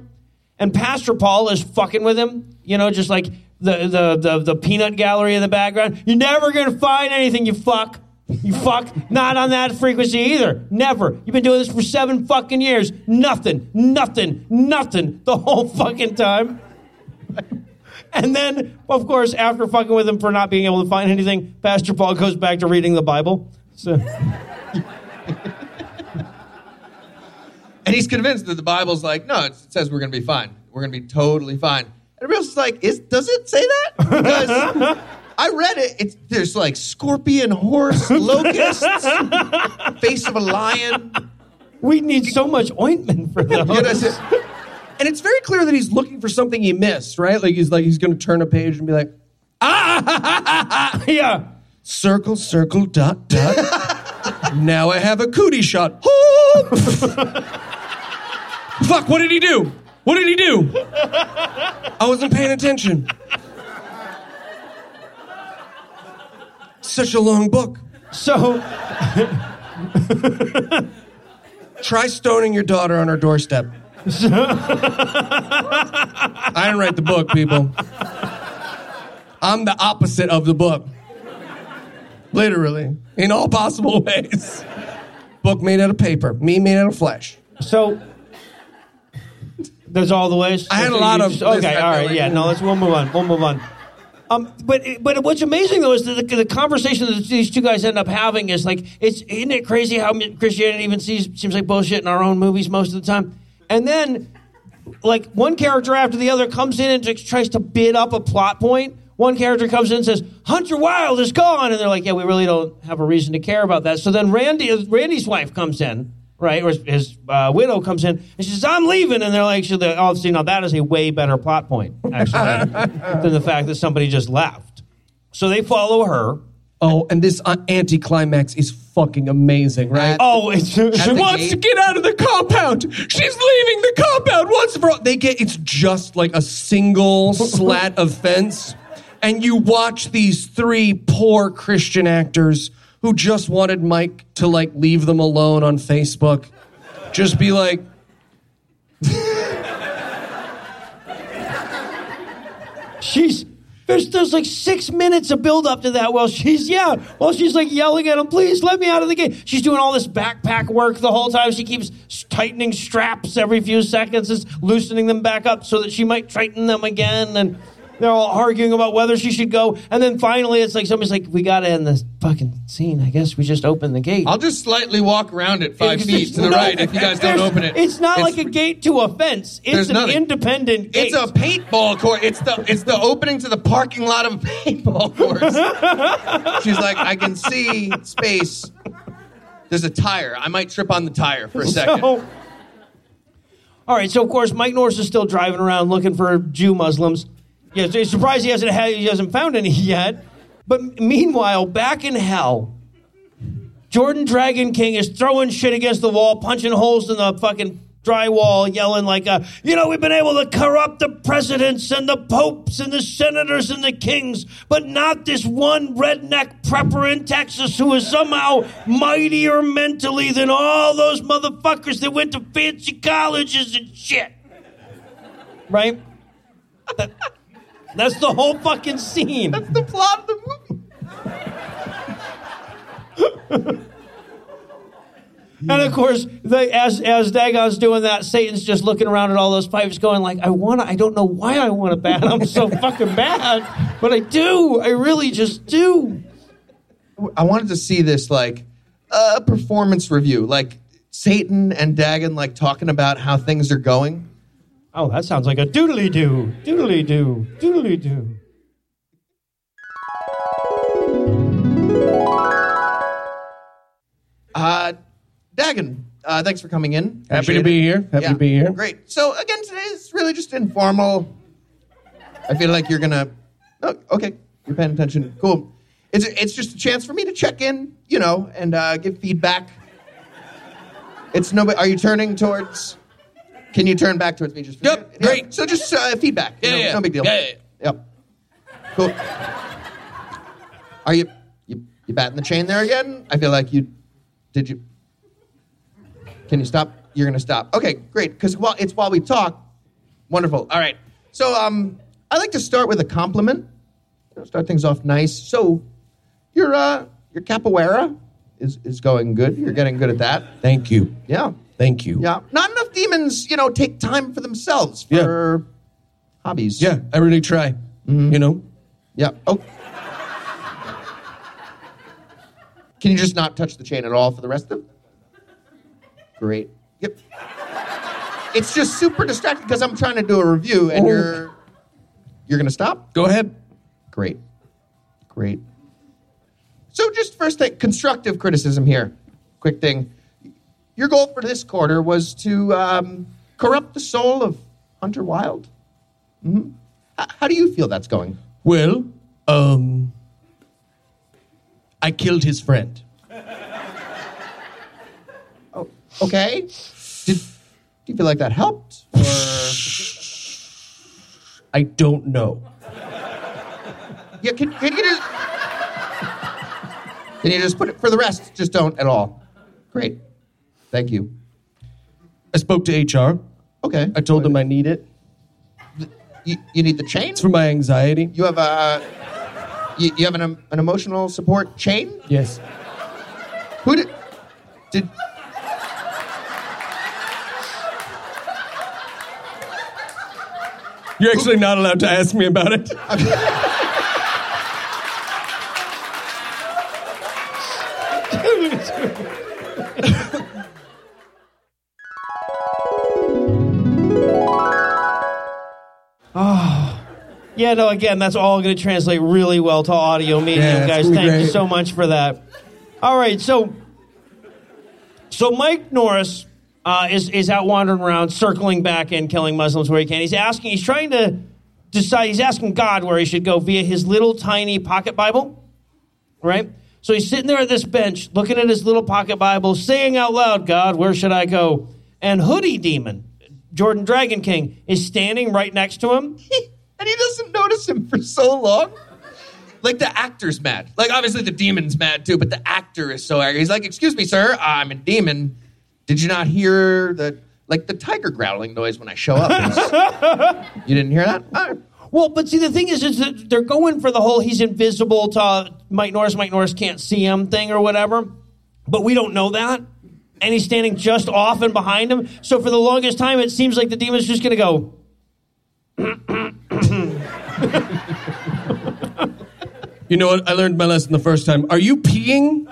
and pastor paul is fucking with him you know just like the the the, the peanut gallery in the background. You're never gonna find anything you fuck. You fuck. Not on that frequency either. Never. You've been doing this for seven fucking years. Nothing. Nothing. Nothing. The whole fucking time. And then, of course, after fucking with him for not being able to find anything, Pastor Paul goes back to reading the Bible. So, And he's convinced that the Bible's like, no, it says we're going to be fine. We're going to be totally fine. And everybody else is like, is, does it say that? Because I read it. It's, there's like scorpion, horse, locusts, face of a lion. we need so much ointment for those. You know, it's- and it's very clear that he's looking for something he missed, right? Like he's like he's going to turn a page and be like, ah, yeah. circle, circle, dot, dot. now I have a cootie shot. Fuck! What did he do? What did he do? I wasn't paying attention. Such a long book. So, Try stoning your daughter on her doorstep. I didn't write the book, people. I'm the opposite of the book. Literally, in all possible ways. Book made out of paper, me made out of flesh. so there's all the ways. I had a lot of- Okay, all right, yeah. No, let's we'll move on. We'll move on. Um, but but what's amazing though is that the, the conversation that these two guys end up having is like it's isn't it crazy how Christianity even sees seems like bullshit in our own movies most of the time, and then like one character after the other comes in and just tries to bid up a plot point. One character comes in and says, "Hunter Wilde is gone," and they're like, "Yeah, we really don't have a reason to care about that." So then Randy, Randy's wife comes in, right, or his, his uh, widow comes in, and she says, "I'm leaving," and they're like, so they're, "Oh, see, now that is a way better plot point actually than the fact that somebody just left." So they follow her. Oh, and this uh, anticlimax is fucking amazing, right? At- Oh, it's She wants gate? to get out of the compound. She's leaving the compound once for all. They get it's just like a single slat of fence, and you watch these three poor Christian actors who just wanted Mike to like leave them alone on Facebook, just be like. she's there's there's like six minutes of build up to that. Well, she's yeah. Well, she's like yelling at him, "Please let me out of the gate." She's doing all this backpack work the whole time. She keeps tightening straps every few seconds, is loosening them back up so that she might tighten them again. And they're all arguing about whether she should go. And then finally, it's like somebody's like, "We got to end this fucking scene. I guess we just open the gate." I'll just slightly walk around it five It's- feet to the not- right if you guys don't there's- open it. It's not like a gate to a fence. It's There's an nothing. independent gate. It's a paintball court. It's the it's the opening to the parking lot of a paintball course. She's like, I can see space. There's a tire. I might trip on the tire for a second. So, all right, so of course Mike Norris is still driving around looking for Jew Muslims. Yeah, he's surprised he hasn't had, he hasn't found any yet. But meanwhile, back in hell, Jordan DragonKing is throwing shit against the wall, punching holes in the fucking drywall, yelling like, uh, "You know, we've been able to corrupt the presidents and the popes and the senators and the kings, but not this one redneck prepper in Texas who is somehow mightier mentally than all those motherfuckers that went to fancy colleges and shit." Right? That- that's the whole fucking scene. That's the plot of the movie. And of course, the, as as Dagon's doing that, Satan's just looking around at all those pipes, going like, "I want to. I don't know why I want to ban them so fucking bad, but I do. I really just do." I wanted to see this like a performance review, like Satan and Dagon like talking about how things are going. Oh, that sounds like a doodly doo, doodly doo, doodly doo. Uh, Dagon, uh, thanks for coming in. Happy Appreciate to be it. here. Happy Yeah, to be here. Great. So again, today is really just informal. I feel like you're gonna. Oh, okay, you're paying attention. Cool. It's it's just a chance for me to check in, you know, and uh, give feedback. It's no. Are you turning towards? Can you turn back towards me? Just for Yep, Yeah, great. So just uh, feedback. you Yeah, know, yeah. No big deal. Yeah, yeah, Yep. Cool. Are you you you batting the chain there again? I feel like you. Did you? Can you stop? You're gonna stop. Okay, great. Because while it's while we talk. Wonderful. All right. So um, I like to start with a compliment. You know, start things off nice. So your uh your capoeira is is going good. You're getting good at that. Thank you. Yeah. Thank you. Yeah. Not enough demons, you know, take time for themselves for hobbies. Yeah, I really try. Mm-hmm. You know? Yeah. Oh. Can you just not touch the chain at all for the rest of? Great. Yep. It's just super distracting because I'm trying to do a review and Oh. you're you're gonna stop. Go ahead. Great. Great. So just first thing, constructive criticism here. Quick thing. Your goal for this quarter was to um, corrupt the soul of Hunter Wilde. hmm H- how do you feel that's going? Well, um, I killed his friend. Oh, okay. Did do you feel like that helped? Or I don't know. yeah, can, can you just can you just put it for the rest? Just don't at all. Great. Thank you. I spoke to HR. Okay. I told them I need it. You, you need the chain. It's for my anxiety. You have a you, you have an, an emotional support chain. Yes. Who did did You're actually not allowed to ask me about it. Yeah, no, again, that's all going to translate really well to audio medium, Yeah, guys. gonna be Thank you so much for that. All right, so so Mike Norris uh, is is out wandering around, circling back and killing Muslims where he can. He's asking, he's trying to decide. He's asking God where he should go via his little tiny pocket Bible, right? So he's sitting there at this bench, looking at his little pocket Bible, saying out loud, "God, where should I go?" And Hoodie Demon, Jordan DragonKing, is standing right next to him. and he doesn't notice him for so long. Like the actor's mad. Like obviously the demon's mad too, but the actor is so angry. He's like, "Excuse me, sir, I'm a demon. Did you not hear the like the tiger growling noise when I show up?" You didn't hear that? Right. Well, but see, the thing is, is that they're going for the whole he's invisible to uh, Mike Norris, Mike Norris can't see him thing or whatever. But we don't know that. And he's standing just off and behind him. So for the longest time, it seems like the demon's just going to go. You know what? I learned my lesson the first time. Are you peeing?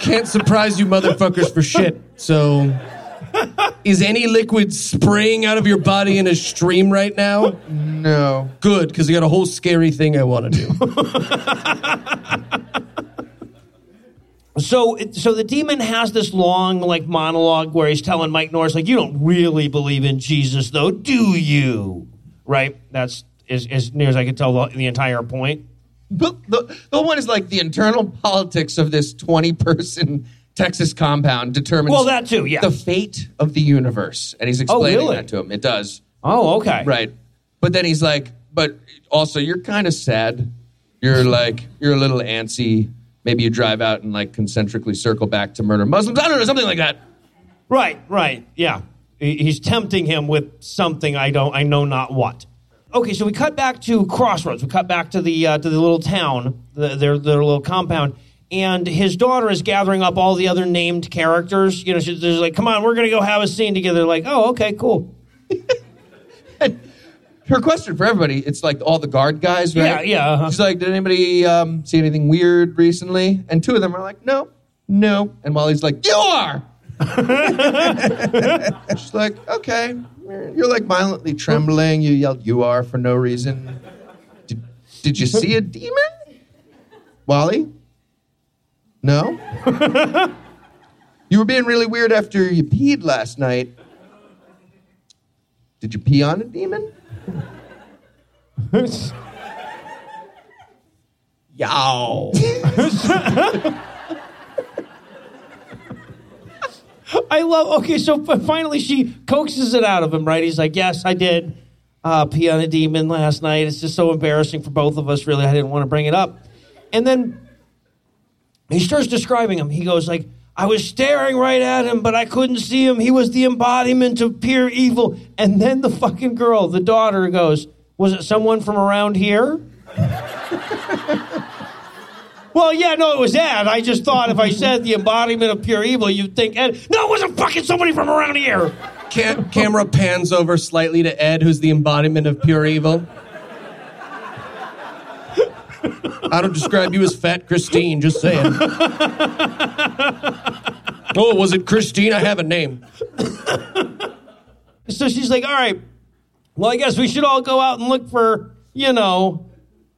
Can't surprise you motherfuckers for shit. So, is any liquid spraying out of your body in a stream right now? No. Good, because I got a whole scary thing I want to do. So, so the demon has this long like monologue where he's telling Mike Norris like, "You don't really believe in Jesus, though, do you?" Right? That's as, as near as I could tell the, the entire point. But the, the one is like the internal politics of this 20 person Texas compound determines Well, that too, yeah. the fate of the universe. And he's oh, explaining really? that to him. It does. Oh, okay. Right. But then he's like, but also you're kind of sad. You're like, you're a little antsy. Maybe you drive out and like concentrically circle back to murder Muslims. I don't know, something like that. Right, right, yeah. He's tempting him with something I don't, I know not what. Okay, so we cut back to Crossroads. We cut back to the uh, to the little town, the, their their little compound, and his daughter is gathering up all the other named characters. You know, she's, she's like, "Come on, we're gonna go have a scene together." Like, oh, okay, cool. Her question for everybody, it's like all the guard guys, right? Yeah, yeah, uh-huh. She's like, did anybody um, see anything weird recently? And two of them are like, no, no. And Molly's like, you are. She's like, okay. You're like violently trembling. You yelled, you are for no reason. Did, did you see a demon? Wally? No? you were being really weird after you peed last night. Did you pee on a demon? Yow. I love. Okay, so finally she coaxes it out of him. Right? He's like, "Yes, I did uh, pee on a demon last night. It's just so embarrassing for both of us. Really, I didn't want to bring it up." And then he starts describing him. He goes like, "I was staring right at him, but I couldn't see him. He was the embodiment of pure evil." And then the fucking girl, the daughter, goes, "Was it someone from around here?" Well, yeah, no, it was Ed. I just thought if I said the embodiment of pure evil, you'd think Ed. No, it wasn't fucking somebody from around here. Cam- camera pans over slightly to Ed, who's the embodiment of pure evil. I don't describe you as fat Christine, just saying. oh, was it Christine? I have a name. So she's like, all right, well, I guess we should all go out and look for, you know,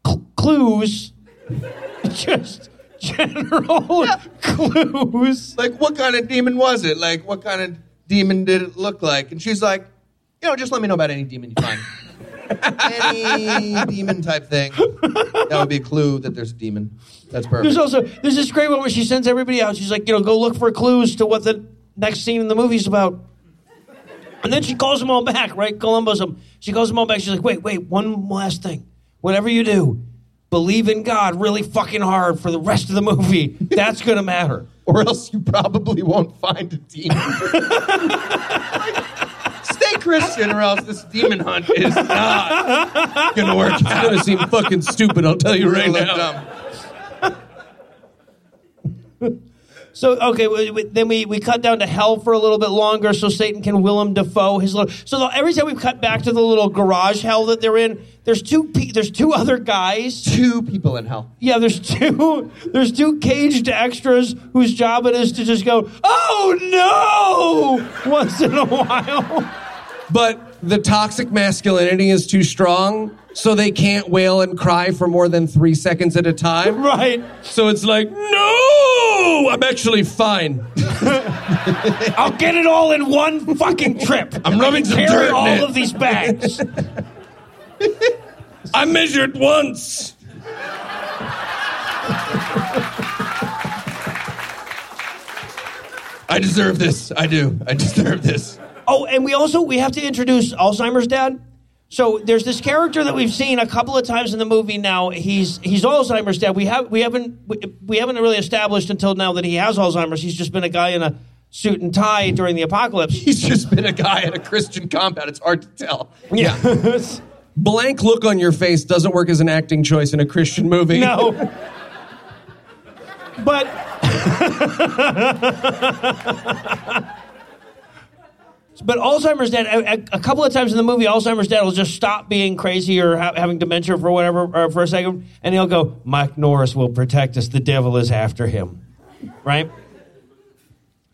cl- clues. Just general clues. Like, what kind of demon was it? Like, what kind of demon did it look like? And she's like, you know, just let me know about any demon you find. Any demon type thing. That would be a clue that there's a demon. That's perfect. There's also there's this great one where she sends everybody out. She's like, you know, go look for clues to what the next scene in the movie's about. And then she calls them all back, right? Columbo them. She calls them all back. She's like, wait, wait, one last thing. Whatever you do, believe in God really fucking hard for the rest of the movie. That's gonna matter. or else you probably won't find a demon. Like, stay Christian, or else this demon hunt is not gonna work It's gonna seem fucking stupid, I'll tell you right now. dumb. So okay, we, we, then we, we cut down to hell for a little bit longer, so Satan can Willem Dafoe his little. So the, every time we cut back to the little garage hell that they're in, there's two pe- there's two other guys. Two people in hell. Yeah, there's two there's two caged extras whose job it is to just go, oh no, once in a while. But the toxic masculinity is too strong, so they can't wail and cry for more than three seconds at a time. Right. So it's like, no, I'm actually fine. I'll get it all in one fucking trip. I'm rubbing some Carry dirt in all it. of these bags. I measured once. I deserve this. I do. I deserve this. Oh, and we also we have to introduce Alzheimer's dad. So there's this character that we've seen a couple of times in the movie now. He's he's Alzheimer's dad. We have we haven't we, we haven't really established until now that he has Alzheimer's. He's just been a guy in a suit and tie during the apocalypse. He's just been a guy at a Christian compound. It's hard to tell. Yeah. Blank look on your face doesn't work as an acting choice in a Christian movie. no. But But Alzheimer's dad, a, a- couple of times in the movie, Alzheimer's dad will just stop being crazy or ha- having dementia for whatever or for a second, and he'll go, "Mike Norris will protect us. The devil is after him." Right?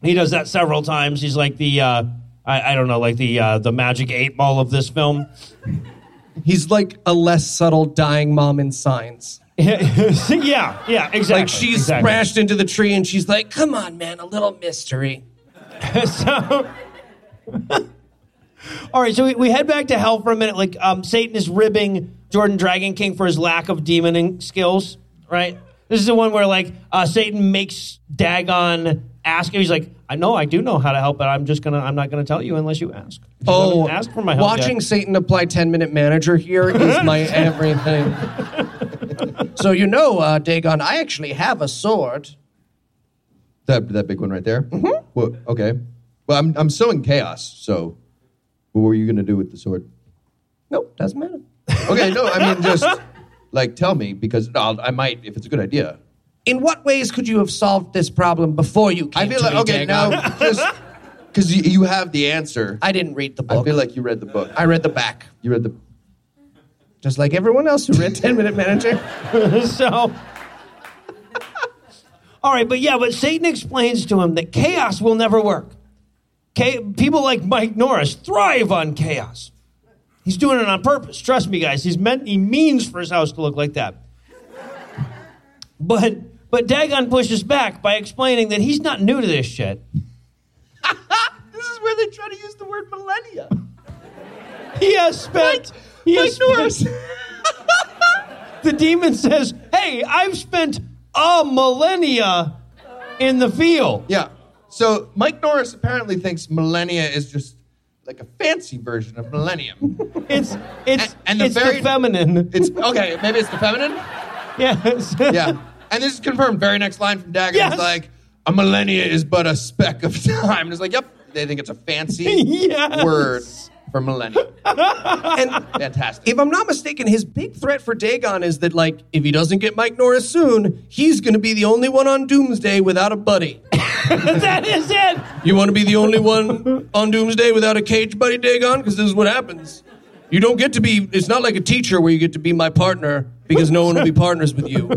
He does that several times. He's like the, uh, I, I don't know, like the uh, the magic eight ball of this film. He's like a less subtle dying mom in signs. yeah, yeah, exactly. Like she's exactly. crashed into the tree and she's like, come on, man, a little mystery. so, all right, so we, we head back to hell for a minute. Like um, Satan is ribbing Jordan DragonKing for his lack of demoning skills. Right. This is the one where like uh, Satan makes Dagon ask him. He's like, "I know, I do know how to help, but I'm just gonna, I'm not gonna tell you unless you ask." You Oh, haven't asked for my help. watching yet. Satan apply 10 minute manager here is my everything. so, you know, uh, Dagon, I actually have a sword. That that big one right there. Mm-hmm. Well, okay. Well, I'm I'm sowing chaos. So, what were you gonna do with the sword? Nope, doesn't matter. Okay, no, I mean just like tell me because I'll, I might if it's a good idea. In what ways could you have solved this problem before you came I feel to like me, okay Dagon? now just because you, you have the answer. I didn't read the book. I feel like you read the book. I read the back, You read the. just like everyone else who read 10 minute manager. so. All right, but yeah, but Satan explains to him that chaos will never work. People like Mike Norris thrive on chaos. He's doing it on purpose. Trust me, guys. He's meant he means for his house to look like that. But but Dagon pushes back by explaining that he's not new to this shit. This is where they try to use the word millennia. he has spent. he has spent- the demon says, "Hey, I've spent a millennia in the field." Yeah. So Mike Norris apparently thinks millennia is just like a fancy version of millennium. It's it's And- and the it's very- the feminine. It's okay, maybe it's the feminine? Yes. Yeah. And this is confirmed. Very next line from Dagger Yes. is like, a millennia is but a speck of time. And it's like, yep, they think it's a fancy Yes. word for millennium. And Fantastic. if I'm not mistaken, his big threat for Dagon is that, like, if he doesn't get Mike Norris soon, he's going to be the only one on Doomsday without a buddy. that is it. You want to be the only one on Doomsday without a cage buddy, Dagon? Because this is what happens. You don't get to be, it's not like a teacher where you get to be my partner because no one will be partners with you.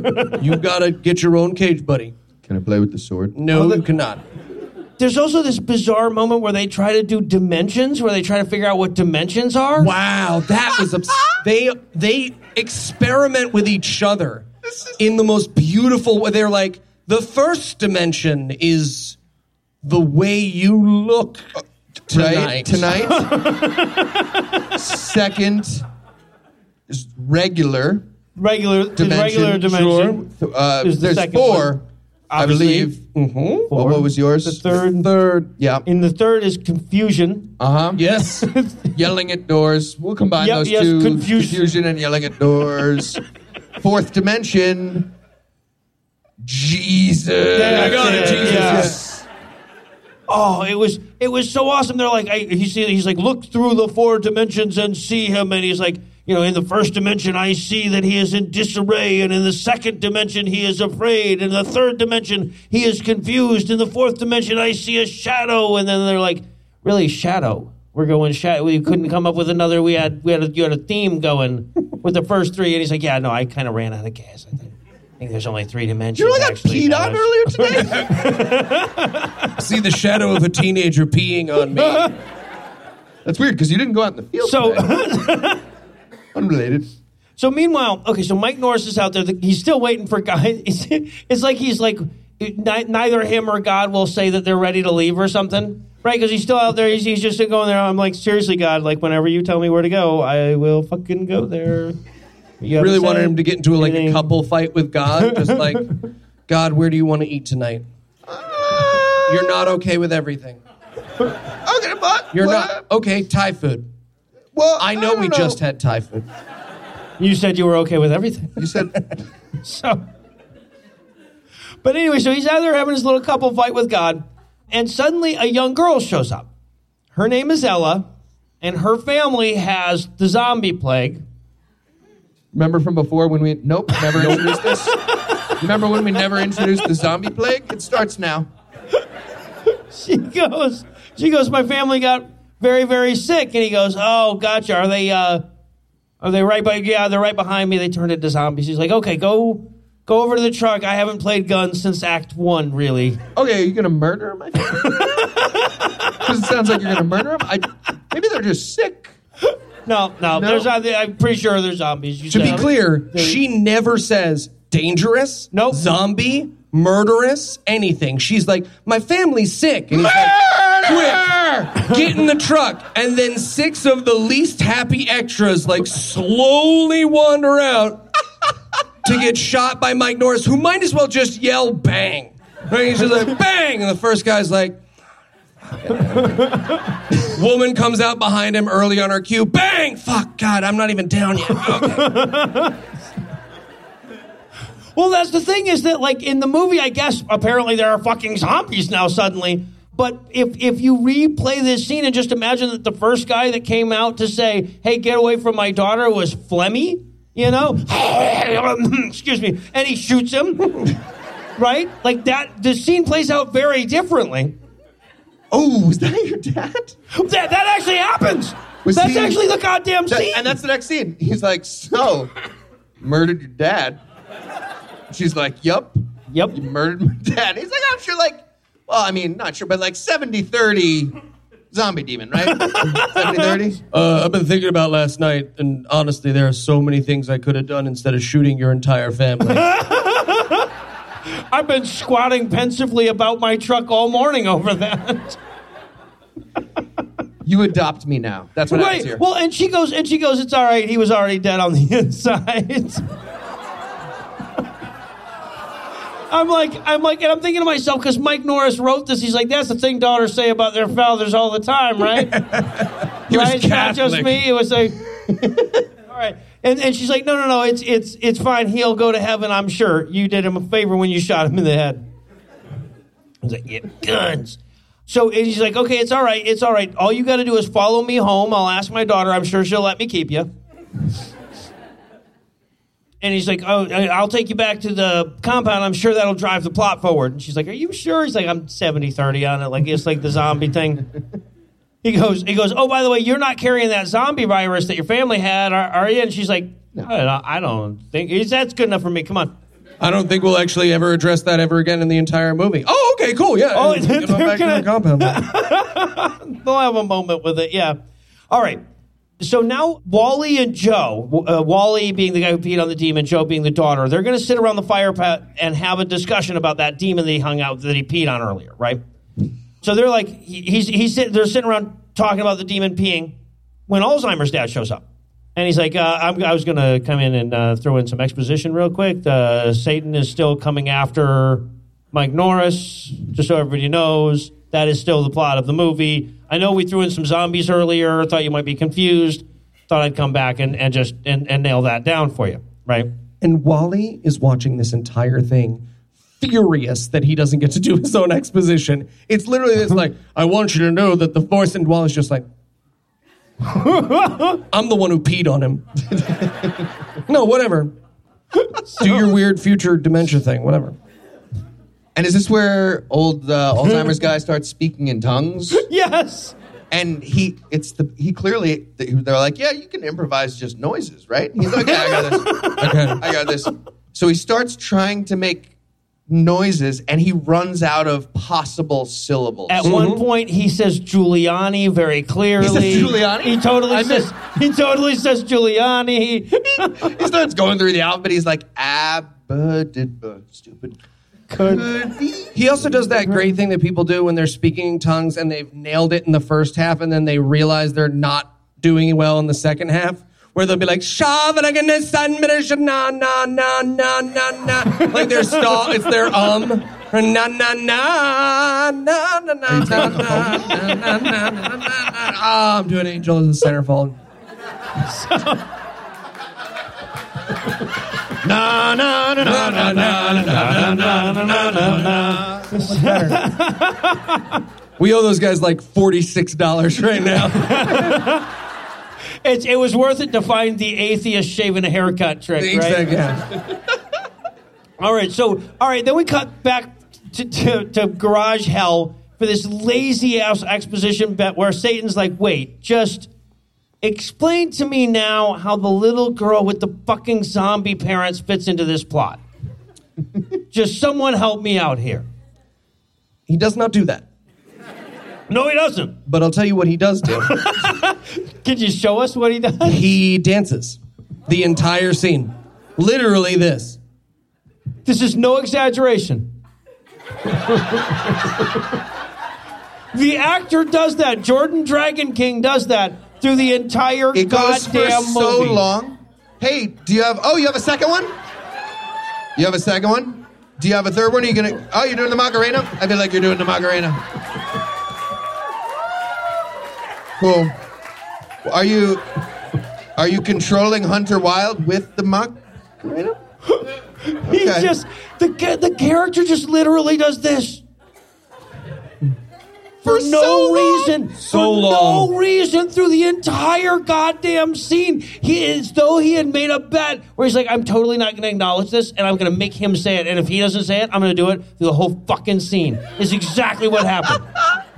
You've got to get your own cage buddy. Can I play with the sword? No, you cannot. There's also this bizarre moment where they try to do dimensions, where they try to figure out what dimensions are. Wow, that was abs- they they experiment with each other in the most beautiful way. They're like the first dimension is the way you look Right? tonight. Tonight. Second is regular Regular, dimension. regular dimension. Sure. Uh, Is the there's second four, one. I Obviously. believe. What, what was yours? The third, Third, Yeah. in the third is confusion. Uh huh. yes, yelling at doors. We'll combine Yep, those yes, two. confusion. and yelling at doors. Fourth dimension. Jesus. I got it, Jesus. Yes. Oh, it was it was so awesome. They're like, I, he's he's like, look through the four dimensions and see him, and he's like, you know, in the first dimension, I see that he is in disarray, and in the second dimension, he is afraid, in the third dimension, he is confused, in the fourth dimension, I see a shadow, and then they're like, really, shadow? We're going shadow. We couldn't come up with another. We had we had a, you had a theme going with the first three, and he's like, yeah, no, I kind of ran out of gas. I think. I think there's only three dimensions. You know, I got actually, peed on fellas." earlier today. see the shadow of a teenager peeing on me. That's weird because you didn't go out in the field. So. today. unrelated. So meanwhile, okay, so Mike Norris is out there. He's still waiting for guys. It's, it's like he's like neither him or God will say that they're ready to leave or something, right? Because he's still out there. He's, he's just going there. I'm like, seriously, God, like whenever you tell me where to go, I will fucking go there. You Really haven't wanted him to get into like a couple fight with God, just like, God, where do you want to eat tonight? Ah. You're not okay with everything. Okay, but You're well, not okay. Thai food. Well, I know don't we just had Thai food. You said you were okay with everything. You said So, but anyway, so he's out there having his little couple fight with God, and suddenly a young girl shows up. Her name is Ella, and her family has the zombie plague. Remember from before when we nope never introduced this. Remember when we never introduced the zombie plague? It starts now. She goes, she goes, my family got very, very sick, and he goes, oh, gotcha. Are they, uh, are they right by? Yeah, they're right behind me. They turned into zombies. He's like, okay, go, go over to the truck. I haven't played guns since Act One, really. Okay, are you gonna murder him? Because it sounds like you're gonna murder him. I, maybe they're just sick. No, no, No? there's. I'm pretty sure there's zombies. You To be said- clear, she never says dangerous, Nope. zombie, murderous, anything. She's like, my family's sick. And he's like, quick, get in the truck. And then six of the least happy extras like slowly wander out to get shot by Mike Norris, who might as well just yell bang. Right? He's just like, bang. And the first guy's like, Woman comes out behind him early on her cue. Bang! Fuck, God, I'm not even down yet. Okay. Well, that's the thing is that, like, in the movie, I guess apparently there are fucking zombies now suddenly. But if if you replay this scene and just imagine that the first guy that came out to say, "Hey, get away from my daughter," was Flemmy, you know, excuse me, and he shoots him, right? Like that, the scene plays out very differently. Oh, is that your dad? That that actually happens. Was that's he- actually the goddamn That- scene. and that's the next scene. He's like, so, murdered your dad. She's like, yup. Yep. You murdered my dad. He's like, I'm sure, like, well, I mean, not sure, but like 70 30 zombie demon, right? 70 30? Uh, I've been thinking about last night, and honestly, there are so many things I could have done instead of shooting your entire family. I've been squatting pensively about my truck all morning over that. You adopt me now. That's what happens Right. here. Well, and she goes, and she goes, it's all right. He was already dead on the inside. I'm like, I'm like, and I'm thinking to myself because Mike Norris wrote this. He's like, that's the thing daughters say about their fathers all the time, right? He was right? It's not just me. It was like, all right. And and she's like, no, no, no. It's it's it's fine. He'll go to heaven. I'm sure. You did him a favor when you shot him in the head. I was like, yeah, guns. So and he's like, okay, it's all right. It's all right. All you got to do is follow me home. I'll ask my daughter. I'm sure she'll let me keep you. And he's like, oh, I'll take you back to the compound. I'm sure that'll drive the plot forward. And she's like, are you sure? He's like, I'm 70 30 on it. Like, it's like the zombie thing. He goes, he goes, oh, by the way, you're not carrying that zombie virus that your family had, are, are you? And she's like, I don't, I don't think he's, that's good enough for me. Come on. I don't think we'll actually ever address that ever again in the entire movie. Oh, okay, cool, yeah. Oh, Get they're back to gonna- the compound. They'll have a moment with it. Yeah. All right. So now Wally and Joe, uh, Wally being the guy who peed on the demon, Joe being the daughter, they're going to sit around the fire pit and have a discussion about that demon that he hung out that he peed on earlier, right? So they're like, he's he's they're sitting around talking about the demon peeing when Alzheimer's dad shows up. And he's like, uh, I was going to come in and uh, throw in some exposition real quick. Uh, Satan is still coming after Mike Norris, just so everybody knows. That is still the plot of the movie. I know we threw in some zombies earlier. Thought you might be confused. Thought I'd come back and, and just and, and nail that down for you, right? And Wally is watching this entire thing, furious that he doesn't get to do his own exposition. It's literally this like, I want you to know that the force, in and Wally's just like, I'm the one who peed on him. no, whatever. Do your weird future dementia thing, whatever. and is this where old uh, Alzheimer's guy starts speaking in tongues? Yes. And he, it's the he clearly they're like, yeah, you can improvise just noises, right? He's like, yeah, I got this. Okay. I got this. So he starts trying to make noises, and he runs out of possible syllables. At one mm-hmm. point, he says Giuliani very clearly. He says Giuliani? He totally I says. He totally says Giuliani. he starts going through the alphabet. He's like, abba, stupid. Could be. He also does that great thing that people do when they're speaking in tongues and they've nailed it in the first half and then they realize they're not doing well in the second half. Where they'll be like, "Shavanaganistan, na na na na na na," like their stall, it's their um, na na na na na na na na na na na na na. Ah, I'm doing Angel as a centerfold. Na na na na na na na na na na na. We owe those guys like forty six dollars right now. It's, it was worth it to find the atheist shaving a haircut trick, right? Exactly. yeah. All right, so all right, then we cut back to, to, to garage hell for this lazy ass exposition bet where Satan's like, wait, just explain to me now how the little girl with the fucking zombie parents fits into this plot. just someone help me out here. He does not do that. No, he doesn't. But I'll tell you what he does do. Can you show us what he does? he dances the entire scene. Literally this. This is no exaggeration. the actor does that. Jordan DragonKing does that through the entire It goes for goddamn so movie. long. Hey, do you have? Oh, you have a second one? You have a second one? Do you have a third one? Are you gonna? Oh, you're doing the Macarena? I feel like you're doing the Macarena. Cool. Are you? Are you controlling Hunter Wilde with the Macarena? He Okay. just the ca- the character just literally does this for For no so long. reason. So for long. no reason through the entire goddamn scene. He is though he had made a bet where he's like, I'm totally not going to acknowledge this, and I'm going to make him say it. And if he doesn't say it, I'm going to do it through the whole fucking scene. Is exactly what happened.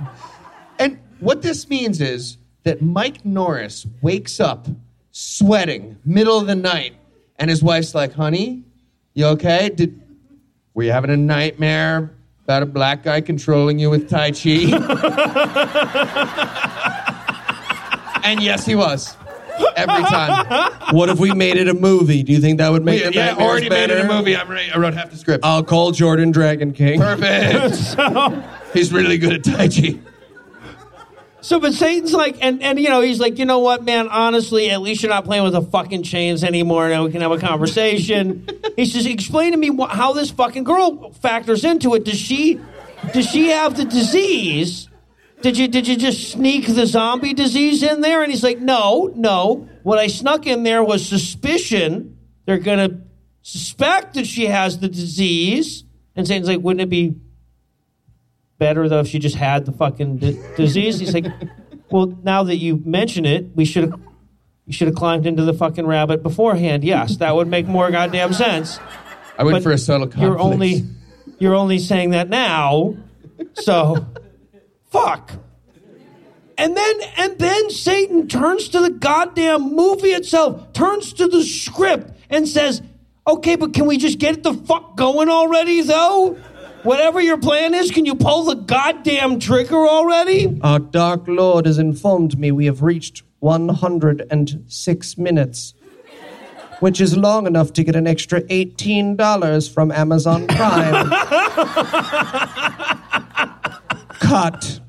What this means is that Mike Norris wakes up sweating middle of the night, and his wife's like, "Honey, you okay? Did were you having a nightmare about a black guy controlling you with Tai Chi?" and yes, he was. Every time. What if we made it a movie? Do you think that would make Yeah, the yeah, already made it a movie. I'm ready. I wrote half the script. I'll call Jordan DragonKing. Perfect. He's really good at Tai Chi. So, but Satan's like, and, and you know, he's like, you know what, man, honestly, at least you're not playing with the fucking chains anymore. Now we can have a conversation. he says, explain to me wh- how this fucking girl factors into it. Does she, does she have the disease? Did you, did you just sneak the zombie disease in there? And he's like, no, no. What I snuck in there was suspicion. They're going to suspect that she has the disease. And Satan's like, wouldn't it be better though if she just had the fucking d- disease? He's like, well, now that you mention it, we should have you should have climbed into the fucking rabbit beforehand. Yes, that would make more goddamn sense. I went But for a subtle conflict. You're only you're only saying that now, so fuck. And then and then Satan turns to the goddamn movie itself, turns to the script, and says, "Okay, but can we just get the fuck going already, though? Whatever your plan is, can you pull the goddamn trigger already?" Our Dark Lord has informed me we have reached 106 minutes, which is long enough to get an extra $18 from Amazon Prime. Cut.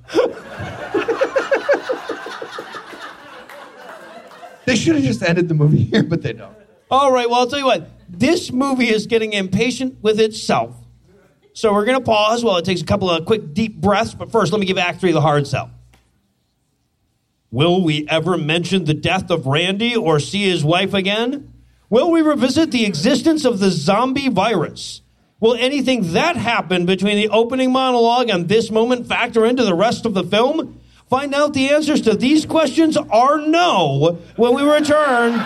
They should have just ended the movie here, but they don't. All right, well, I'll tell you what. This movie is getting impatient with itself. So we're going to pause while it takes a couple of quick deep breaths. But first, let me give Act 3 the hard sell. Will we ever mention the death of Randy or see his wife again? Will we revisit the existence of the zombie virus? Will anything that happened between the opening monologue and this moment factor into the rest of the film? Find out the answers to these questions are no when we return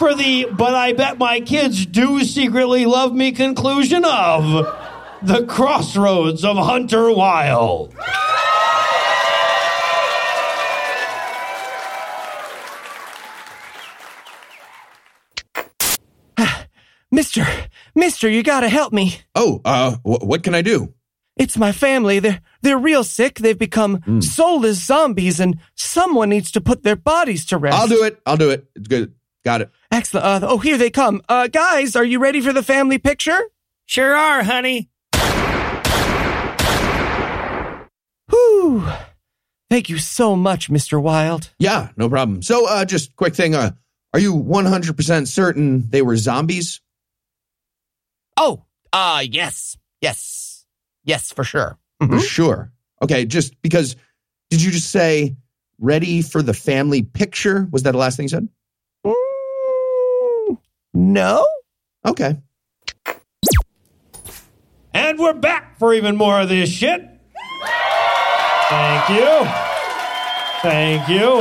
for the but I bet my kids do secretly love me conclusion of The Crossroads of Hunter Wilde. Mister, mister, you gotta help me. Oh, uh, wh- what can I do? It's my family. They're, they're real sick. They've become soulless zombies and someone needs to put their bodies to rest. I'll do it. I'll do it. It's good. Got it. Excellent. Uh, oh, here they come. Uh, guys, are you ready for the family picture? Sure are, honey. Whew. Thank you so much, Mr. Wilde. Yeah, no problem. So, uh, just quick thing. Uh, are you 100% certain they were zombies? Oh, uh, yes, yes, yes, for sure. For sure. Okay, just because, did you just say ready for the family picture? Was that the last thing you said? Mm, no? Okay. And we're back for even more of this shit. Thank you. Thank you.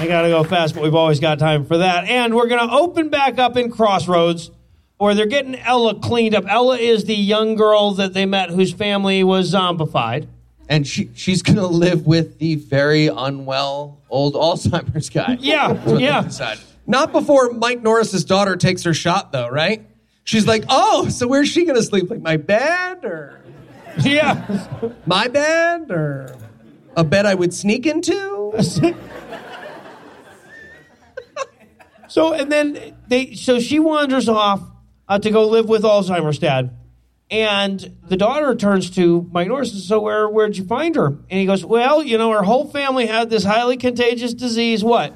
I gotta go fast, but we've always got time for that. And we're gonna open back up in Crossroads, where they're getting Ella cleaned up. Ella is the young girl that they met whose family was zombified. And she she's gonna live with the very unwell old Alzheimer's guy. Yeah, That's what they yeah. Not before Mike Norris's daughter takes her shot, though, right? She's like, oh, so where's she gonna sleep? Like my bed or Yeah. my bed or a bed I would sneak into? So and then they so she wanders off uh, to go live with Alzheimer's dad. And the daughter turns to Mike Norris and says, So where where'd you find her? And he goes, Well, you know, her whole family had this highly contagious disease. What?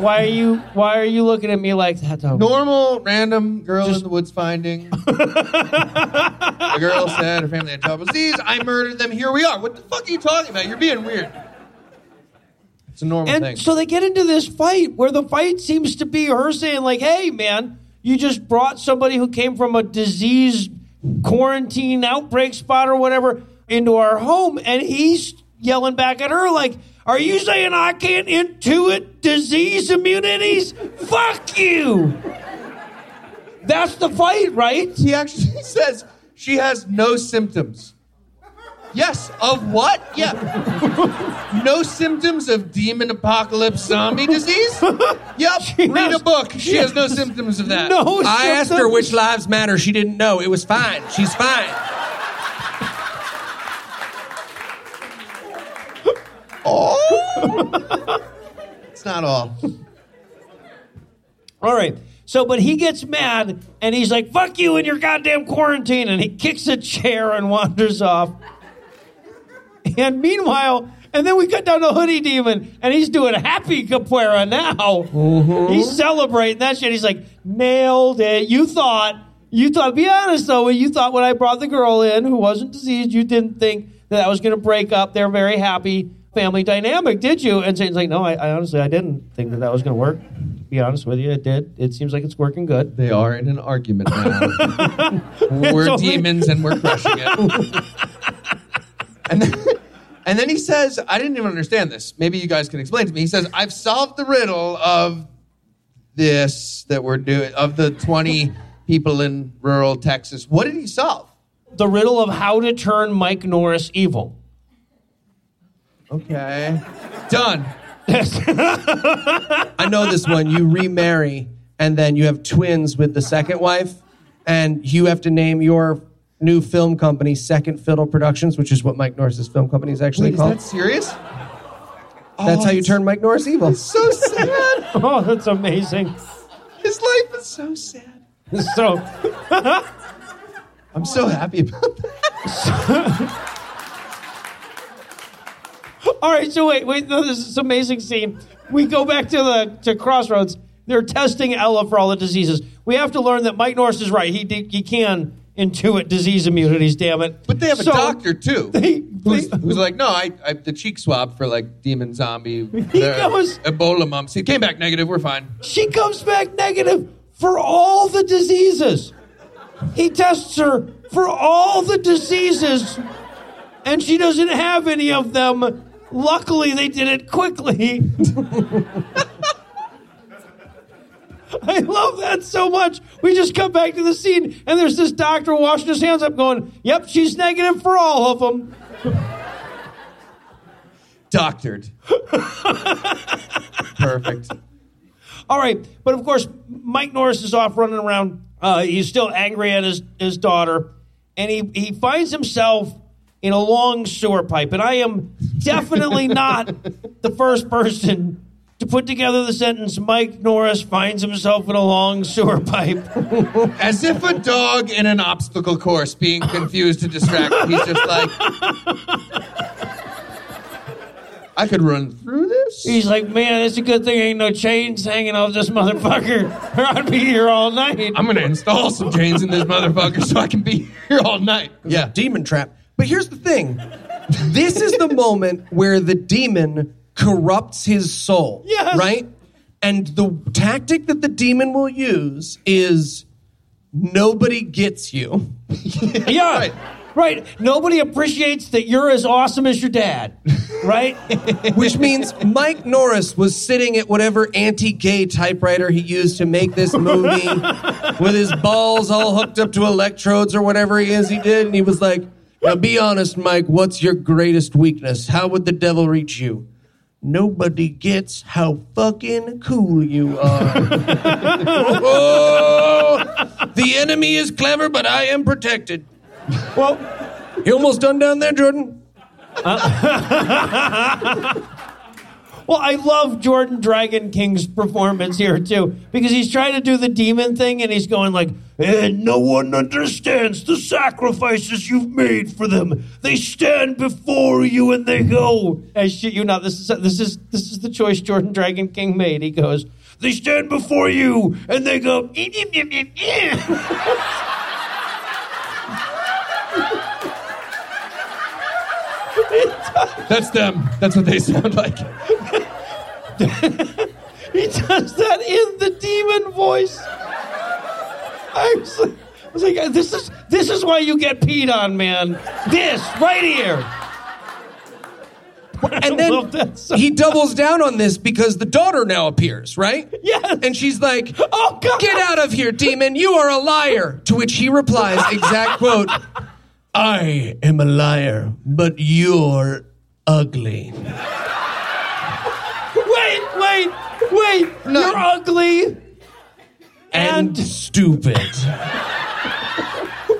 Why are you why are you looking at me like that though? Normal, random girl in the woods finding. the girl said her family had trouble disease. I murdered them. Here we are. What the fuck are you talking about? You're being weird. It's a normal And thing. so they get into this fight where the fight seems to be her saying, like, hey, man, you just brought somebody who came from a disease quarantine outbreak spot or whatever into our home. And he's yelling back at her, like, are you saying I can't intuit disease immunities? Fuck you. That's the fight, right? he actually says she has no symptoms. Yes, of what? Yeah. no symptoms of demon apocalypse zombie disease? Yep. She Read has- a book. She she has has no symptoms of that. No I asked her which lives matter. She didn't know. It was fine. She's fine. Oh! It's not all. All right. So, but he gets mad and he's like, fuck you in your goddamn quarantine. And he kicks a chair and wanders off. And meanwhile, and then we cut down to Hoodie Demon, and he's doing happy capoeira now. Mm-hmm. He's celebrating that shit. He's like, nailed it. You thought, you thought, be honest though, you thought when I brought the girl in who wasn't diseased, you didn't think that I was going to break up They're very happy family dynamic, did you? And Satan's like, no, I, I honestly, I didn't think that that was going to work. To be honest with you, it did. It seems like it's working good. They are in an argument now. we're only- demons and we're crushing it. and, then, and then he says, I didn't even understand this. Maybe you guys can explain to me. He says, I've solved the riddle of this that we're doing, of the 20 people in rural Texas. What did he solve? The riddle of how to turn Mike Norris evil. Okay. Done. I know this one. You remarry, and then you have twins with the second wife, and you have to name your new film company Second Fiddle Productions, which is what Mike Norris's film company is actually Wait, is called. that serious? That's how you oh, turn Mike Norris evil. So sad. Oh, that's amazing. His life is so sad. So, I'm so happy about that. all right. So wait, wait. No, this is an amazing scene. We go back to the to Crossroads. They're testing Ella for all the diseases. We have to learn that Mike Norris is right. He he can intuit disease immunities. Damn it! But they have So- a doctor too, They- who's, they- who's like, no, I, I the cheek swab for like demon zombie, He the goes- Ebola mumps. He came back negative. We're fine. She comes back negative for all the diseases. He tests her for all the diseases, and she doesn't have any of them. Luckily, they did it quickly. I love that so much. We just come back to the scene, and there's this doctor washing his hands up, going, Yep, she's negative for all of them. Doctored. Perfect. All right, but of course, Mike Norris is off running around. Uh, he's still angry at his, his daughter, and he, he finds himself in a long sewer pipe. And I am definitely not the first person to put together the sentence Mike Norris finds himself in a long sewer pipe. As if a dog in an obstacle course being confused to distract. He's just like, I could run through this. He's like, man, it's a good thing ain't no chains hanging off this motherfucker, or I'd be here all night. I'm gonna install some chains in this motherfucker so I can be here all night. Yeah. Demon trap. But here's the thing this is the moment where the demon corrupts his soul. Yes. Right? And the tactic that the demon will use is nobody gets you. Yeah. Right. Right. Nobody appreciates that you're as awesome as your dad. Right? Which means Mike Norris was sitting at whatever anti gay typewriter he used to make this movie with his balls all hooked up to electrodes or whatever he is he did. And he was like, Now be honest, Mike, what's your greatest weakness? How would the devil reach you? Nobody gets how fucking cool you are. oh, the enemy is clever, but I am protected. well, You almost done down there, Jordan? Uh, well, I love Jordan DragonKing's performance here too because he's trying to do the demon thing and he's going like, "And no one understands the sacrifices you've made for them. They stand before you and they go." I shit you not. This is this is this is the choice Jordan DragonKing made. He goes, "They stand before you and they go." "Eh, eh, eh, eh, eh." That's them. That's what they sound like. He does that in the demon voice. I was like, I was like, this is this is why you get peed on, man. This right here. And then so he doubles down on this because the daughter now appears, right? Yes. And she's like, Oh, God. Get out of here, demon. You are a liar. To which he replies, exact quote, I am a liar, but you're ugly. Wait, wait, wait. You're ugly. And, And- stupid.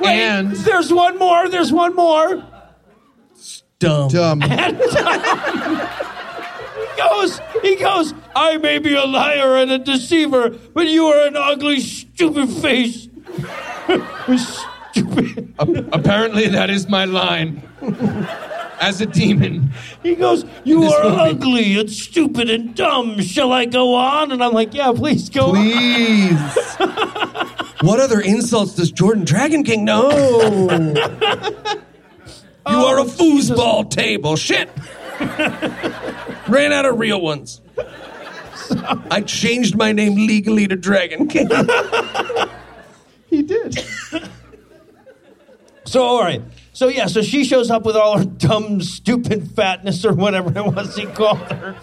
Wait, And- there's one more. There's one more. Dumb. Dumb. He goes. He goes. I may be a liar and a deceiver, but you are an ugly, stupid face. stupid. Apparently, that is my line. as a demon. He goes, "You are movie. ugly and stupid and dumb. Shall I go on?" And I'm like, "Yeah, please go." on." Please. what other insults does Jordan DragonKing know? you oh, are a foosball table. Shit. Ran out of real ones. I changed my name legally to DragonKing. He did. So all right. So yeah, so she shows up with all her dumb, stupid fatness or whatever it was he called her,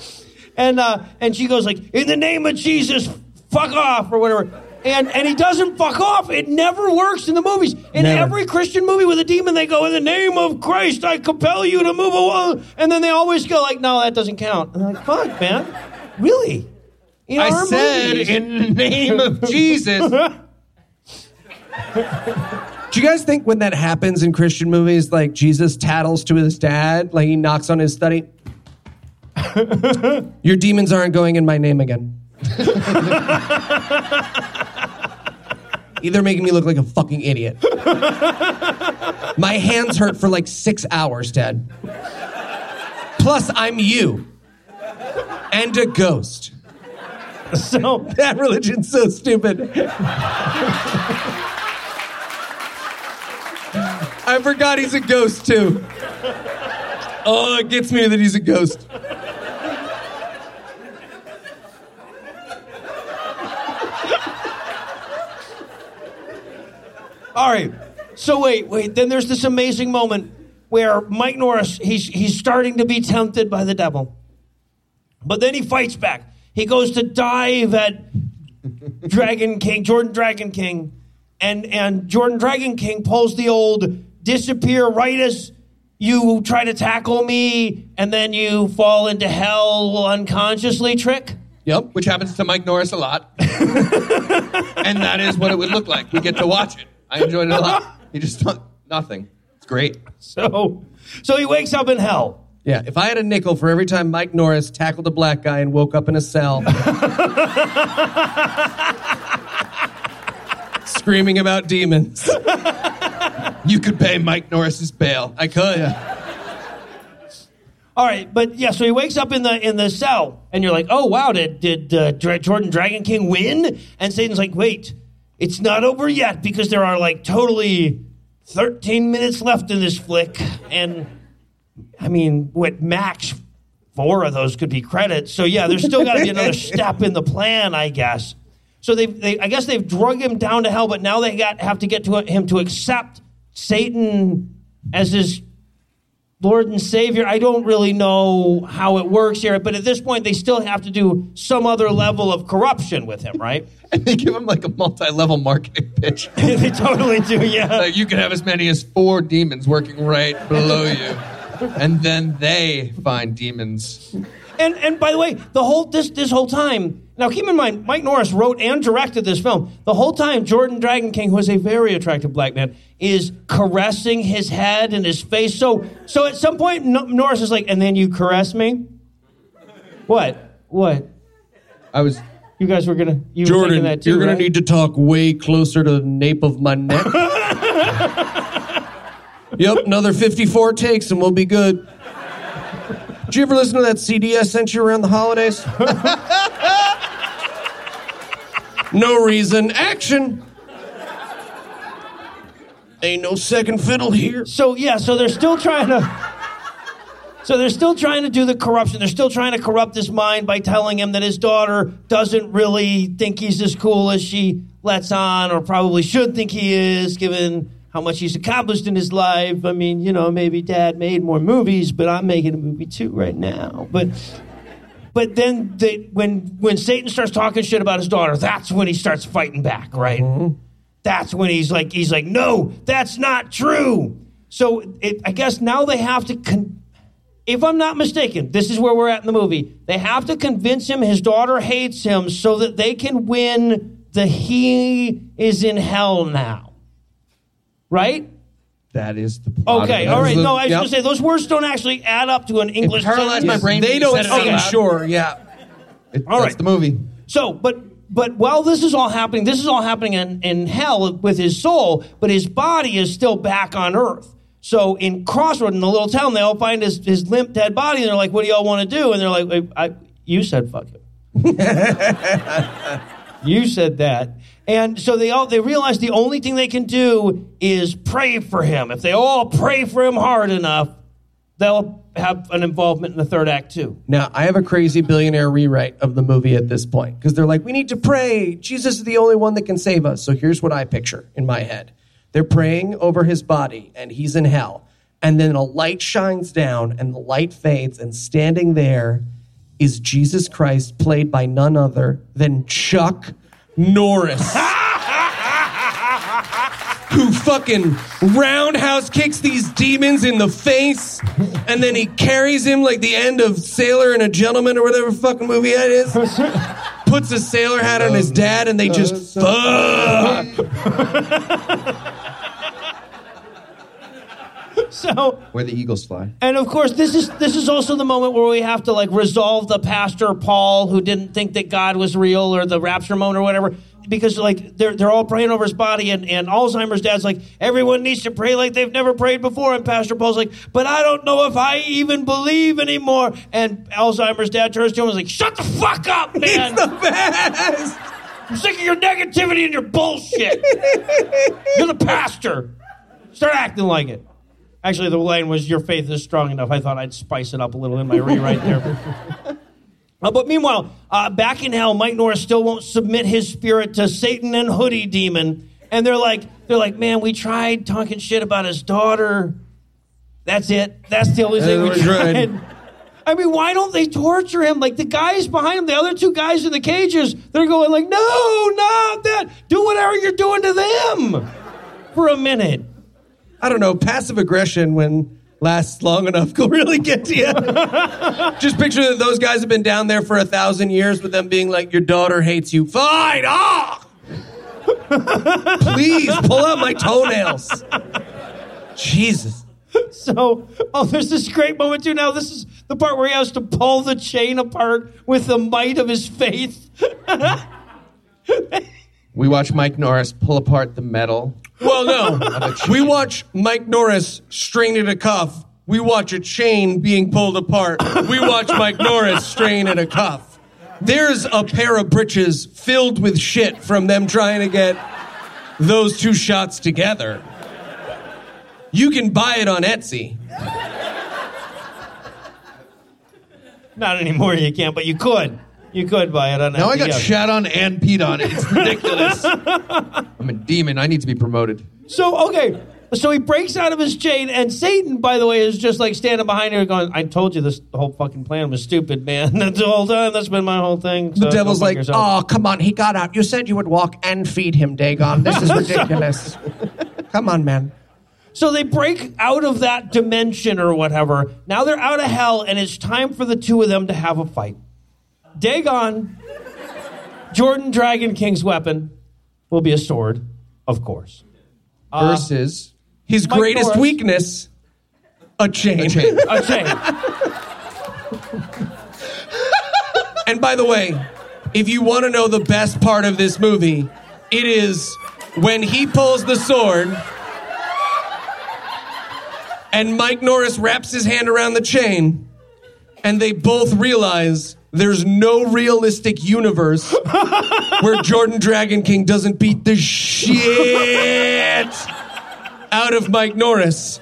and uh, and she goes like, "In the name of Jesus, fuck off" or whatever. And and he doesn't fuck off. It never works in the movies. In Never. every Christian movie with a demon, they go, "In the name of Christ, I compel you to move away," and then they always go like, "No, that doesn't count." And I'm like, "Fuck, man, really?" In I said movies- in the name of Jesus. Do you guys think when that happens in Christian movies, like Jesus tattles to his dad, like he knocks on his study? Your demons aren't going in my name again. Either making me look like a fucking idiot. My hands hurt for like six hours, Dad. Plus, I'm you. And a ghost. so That religion's so stupid. I forgot he's a ghost too. Oh, it gets me that he's a ghost. All right. So wait, wait. Then there's this amazing moment where Mike Norris he's he's starting to be tempted by the devil, but then he fights back. He goes to dive at DragonKing, Jordan DragonKing, and and Jordan DragonKing pulls the old disappear right as you try to tackle me, and then you fall into hell unconsciously trick. Yep, which happens to Mike Norris a lot. and that is what it would look like. We get to watch it. I enjoyed it a lot. He just nothing. It's great. So, so he wakes up in hell. Yeah, if I had a nickel for every time Mike Norris tackled a black guy and woke up in a cell, screaming about demons, You could pay Mike Norris's bail. I could. Yeah. All right, but yeah, so he wakes up in the in the cell, and you're like, "Oh wow, did did uh, Dra- Jordan DragonKing win?" And Satan's like, "Wait, it's not over yet because there are like totally 13 minutes left in this flick, and I mean, what max four of those could be credits. So yeah, there's still got to be another step in the plan, I guess. So they, they, I guess they've drug him down to hell, but now they got have to get to him to accept Satan as his Lord and Savior. I don't really know how it works here, but at this point, they still have to do some other level of corruption with him, right? And they give him like a multi-level marketing pitch. they totally do, yeah. Like you can have as many as four demons working right below you. And then they find demons. And and by the way, the whole this this whole time. Now keep in mind, Mike Norris wrote and directed this film. The whole time, Jordan DragonKing, who is a very attractive black man, is caressing his head and his face. So so at some point, No- Norris is like, "And then you caress me." What? What? I was You guys were gonna. You were Jordan, thinking that too, you're going right? to need to talk way closer to the nape of my neck. yep, another 54 takes and we'll be good. Did you ever listen to that CD I sent you around the holidays? no reason. Action. Ain't no second fiddle here. So yeah, so they're still trying to. So they're still trying to do the corruption. They're still trying to corrupt his mind by telling him that his daughter doesn't really think he's as cool as she lets on, or probably should think he is, given how much he's accomplished in his life. I mean, you know, maybe Dad made more movies, but I'm making a movie too right now. But but then they, when when Satan starts talking shit about his daughter, that's when he starts fighting back, right? Mm-hmm. That's when he's like he's like, no, that's not true. So it, I guess now they have to. Con- if I'm not mistaken, this is where we're at in the movie. They have to convince him his daughter hates him so that they can win the he is in hell now. Right? That is the plot. Okay, all right. the- No, I was yep. going to say those words don't actually add up to an English paralyzed my sentence. brain. They don't said it seem loud. sure, yeah. It- All that's right. the movie. So, but but while this is all happening, this is all happening in, in hell with his soul, but his body is still back on earth. So in Crossroad, in the little town, they all find his, his limp, dead body, and they're like, "What do y'all want to do?" And they're like, "Wait, I, "You said fuck him. you said that." And so they all they realize the only thing they can do is pray for him. If they all pray for him hard enough, they'll have an involvement in the third act too. Now, I have a crazy billionaire rewrite of the movie at this point because they're like, we need to pray. Jesus is the only one that can save us. So here's what I picture in my head they're praying over his body, and he's in hell. And then a light shines down, and the light fades, and standing there is Jesus Christ, played by none other than Chuck Norris. who fucking roundhouse kicks these demons in the face, and then he carries him like the end of Sailor and a Gentleman or whatever fucking movie that is. Puts a sailor hat on his dad, and they just fuck. So Where the eagles fly. And of course, this is this is also the moment where we have to like resolve the pastor Paul who didn't think that God was real or the rapture moment or whatever. Because like they're they're all praying over his body and, and Alzheimer's dad's like, everyone needs to pray like they've never prayed before. And Pastor Paul's like, but I don't know if I even believe anymore. And Alzheimer's dad turns to him and is like, Shut the fuck up, man. He's the best. I'm sick of your negativity and your bullshit. You're the pastor. Start acting like it. Actually, the line was, Your faith is strong enough. I thought I'd spice it up a little in my rewrite there. Uh, but meanwhile, uh, back in hell, Mike Norris still won't submit his spirit to Satan and Hoodie Demon. And they're like, they're like, man, we tried talking shit about his daughter. That's it. That's the only thing we tried. I mean, why don't they torture him? Like the guys behind him, the other two guys in the cages, they're going like, no, not that. Do whatever you're doing to them for a minute. I don't know, passive aggression when lasts long enough will really get to you. Just picture that those guys have been down there for a thousand years with them being like, your daughter hates you. Fine, ah! Please pull out my toenails. Jesus. So, oh, there's this great moment too. Now, this is the part where he has to pull the chain apart with the might of his faith. We watch Mike Norris pull apart the metal. Well, no. we watch Mike Norris strain at a cuff. We watch a chain being pulled apart. We watch Mike Norris strain at a cuff. There's a pair of britches filled with shit from them trying to get those two shots together. You can buy it on Etsy. Not anymore, you can't, but you could. You could buy it on Now I got shat on and peed on. It. It's ridiculous. I'm a demon. I need to be promoted. So okay, so he breaks out of his chain, and Satan, by the way, is just like standing behind her, going, "I told you this whole fucking plan was stupid, man. That's the whole time. That's been my whole thing." The devil's like, oh, come on, he got out. You said you would walk and feed him, Dagon. This is ridiculous. come on, man. So they break out of that dimension or whatever. Now they're out of hell, and it's time for the two of them to have a fight. Dagon, Jordan DragonKing's weapon will be a sword, of course. Uh, Versus His Mike greatest Norris. weakness, a chain. a chain. A chain. And by the way, if you want to know the best part of this movie, it is when he pulls the sword and Mike Norris wraps his hand around the chain and they both realize there's no realistic universe where Jordan DragonKing doesn't beat the shit out of Mike Norris.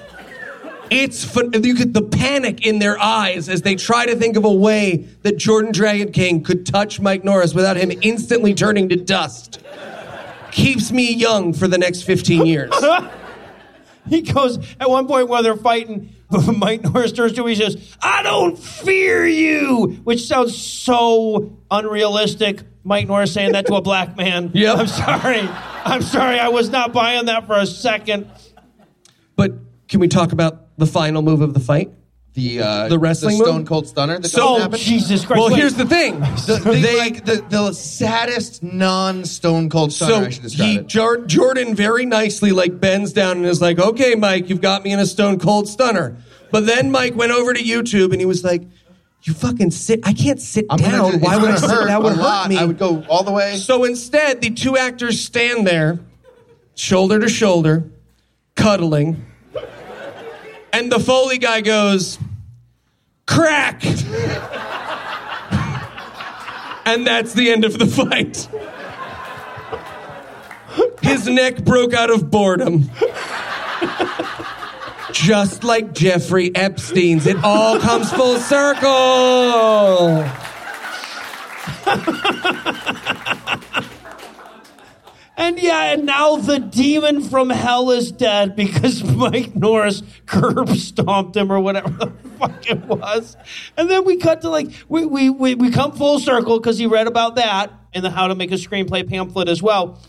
It's fun. You get the panic in their eyes as they try to think of a way that Jordan DragonKing could touch Mike Norris without him instantly turning to dust. Keeps me young for the next 15 years. He goes at one point while they're fighting. Mike Norris turns to him. He says, "I don't fear you," which sounds so unrealistic. Mike Norris saying that to a black man. Yep. I'm sorry. I'm sorry. I was not buying that for a second. But can we talk about the final move of the fight? The uh, The wrestling the Stone move? Cold Stunner. That So-? Jesus Christ! Well, Wait. here's the thing. The, the, They- like the, the saddest non-Stone Cold Stunner. so I should describe he. Jor- Jordan very nicely like bends down and is like, "Okay, Mike, you've got me in a stone cold stunner." But then Mike went over to YouTube and he was like, "You fucking sit! I can't sit I'm down. Why would I sit? That would hurt lot. me." I would go all the way. So instead, the two actors stand there, shoulder to shoulder, cuddling, And the Foley guy goes, crack! and that's the end of the fight. His neck broke out of boredom. Just like Jeffrey Epstein's. It all comes full circle. And yeah, and now the demon from hell is dead because Mike Norris curb stomped him or whatever the fuck it was. And then we cut to like, we, we, we, we come full circle because he read about that in the How to Make a Screenplay pamphlet as well.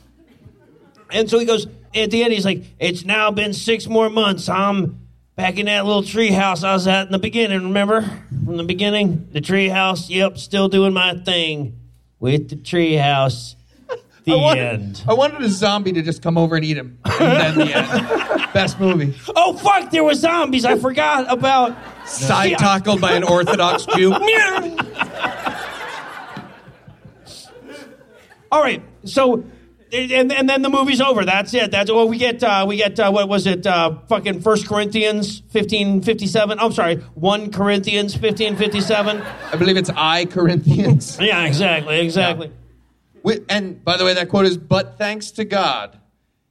And so he goes, at the end, he's like, it's now been six more months. I'm back in that little tree house I was at in the beginning, remember? From the beginning, the tree house, yep, still doing my thing with the tree house. The I wanted, end. I wanted a zombie to just come over and eat him. And then the end. Best movie. Oh fuck! There were zombies. I forgot about. Side tackled by an Orthodox Jew. All right, so and and then the movie's over. That's it. That's well, we get uh, we get uh, what was it? Uh, fucking First Corinthians fifteen fifty seven. I'm sorry, one Corinthians fifteen fifty seven. I believe it's I Corinthians. Yeah, exactly, exactly. Wi- And by the way, that quote is, but thanks to God,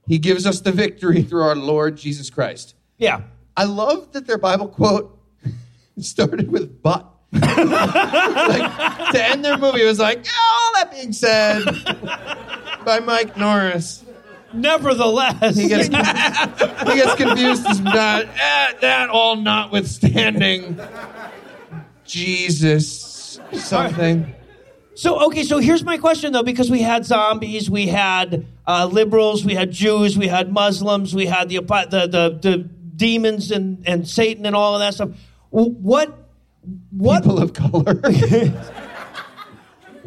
he gives us the victory through our Lord Jesus Christ. Yeah. I love that their Bible quote started with but. like, to end their movie, it was like, all that being said, by Mike Norris. Nevertheless, He gets, he gets confused as not, eh, that all notwithstanding, Jesus something. So okay, so here's my question though, because we had zombies, we had uh, liberals, we had Jews, we had Muslims, we had the the the, the demons and, and Satan and all of that stuff. What what People of color.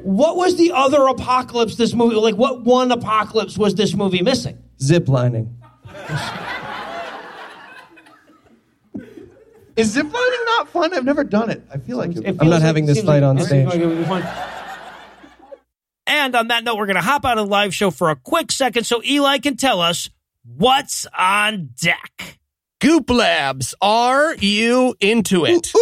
what was the other apocalypse this movie like? What one apocalypse was this movie missing? Zip lining. Is ziplining not fun? I've never done it. I feel like it. It I'm not like- having this seems fight like- on it seems stage. like it would be fun. And on that note, we're going to hop out of the live show for a quick second so Eli can tell us what's on deck. Goop Labs, are you into it?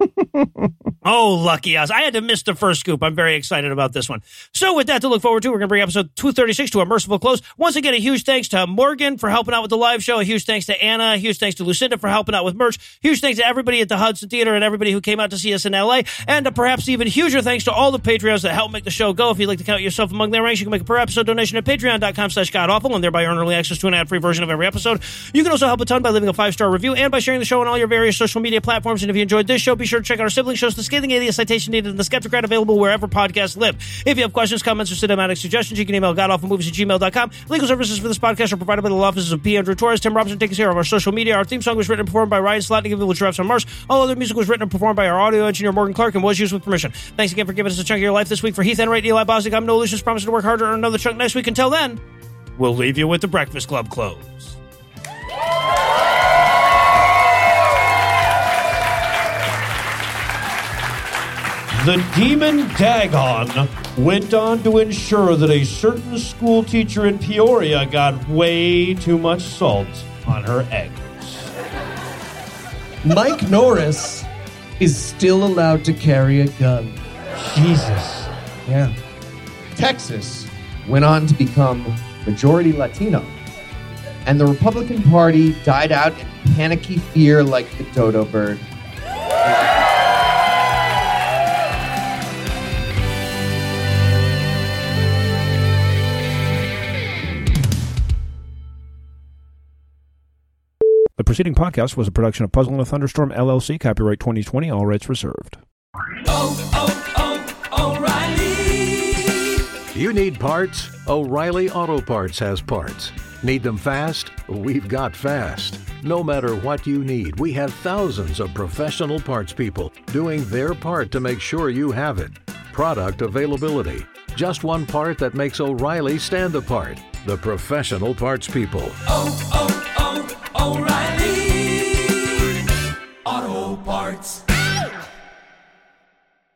Oh, lucky us. I had to miss the first scoop. I'm very excited about this one. So, with that to look forward to, we're going to bring episode 236 to a merciful close. Once again, a huge thanks to Morgan for helping out with the live show. A huge thanks to Anna. A huge thanks to Lucinda for helping out with merch. Huge thanks to everybody at the Hudson Theater and everybody who came out to see us in LA. And uh, perhaps even huger thanks to all the Patreons that help make the show go. If you'd like to count yourself among their ranks, you can make a per episode donation at patreon.com slash godawful and thereby earn early access to an ad-free version of every episode. You can also help a ton by leaving a five-star review and by sharing the show on all your various social media platforms. And if you enjoyed this show, be sure to check out our sibling shows, The Scathing Atheist Citation Needed and The Skeptocrat, available wherever podcasts live. If you have questions, comments, or cinematic suggestions, you can email godawfulmovies at gmail.com. Legal services for this podcast are provided by the law offices of P. Andrew Torres. Tim Robinson takes care of our social media. Our theme song was written and performed by Ryan Slotnick of Evil Giraffes on Mars. All other music was written and performed by our audio engineer, Morgan Clarke, and was used with permission. Thanks again for giving us a chunk of your life this week. For Heath Enright, Eli Bosnick, I'm Noah Lugeons, promising to work harder on another chunk next week. Until then, we'll leave you with the Breakfast Club close. The demon Dagon went on to ensure that a certain school teacher in Peoria got way too much salt on her eggs. Mike Norris is still allowed to carry a gun. Jesus. Yeah. Texas went on to become majority Latino, and the Republican Party died out in panicky fear like the dodo bird. The preceding podcast was a production of Puzzle in a Thunderstorm LLC, copyright 2020, all rights reserved. oh, oh, oh, O'Reilly. You need parts? O'Reilly Auto Parts has parts. Need them fast? We've got fast. No matter what you need, we have thousands of professional parts people doing their part to make sure you have it. Product availability. Just one part that makes O'Reilly stand apart. The professional parts people. Oh, oh, O'Reilly.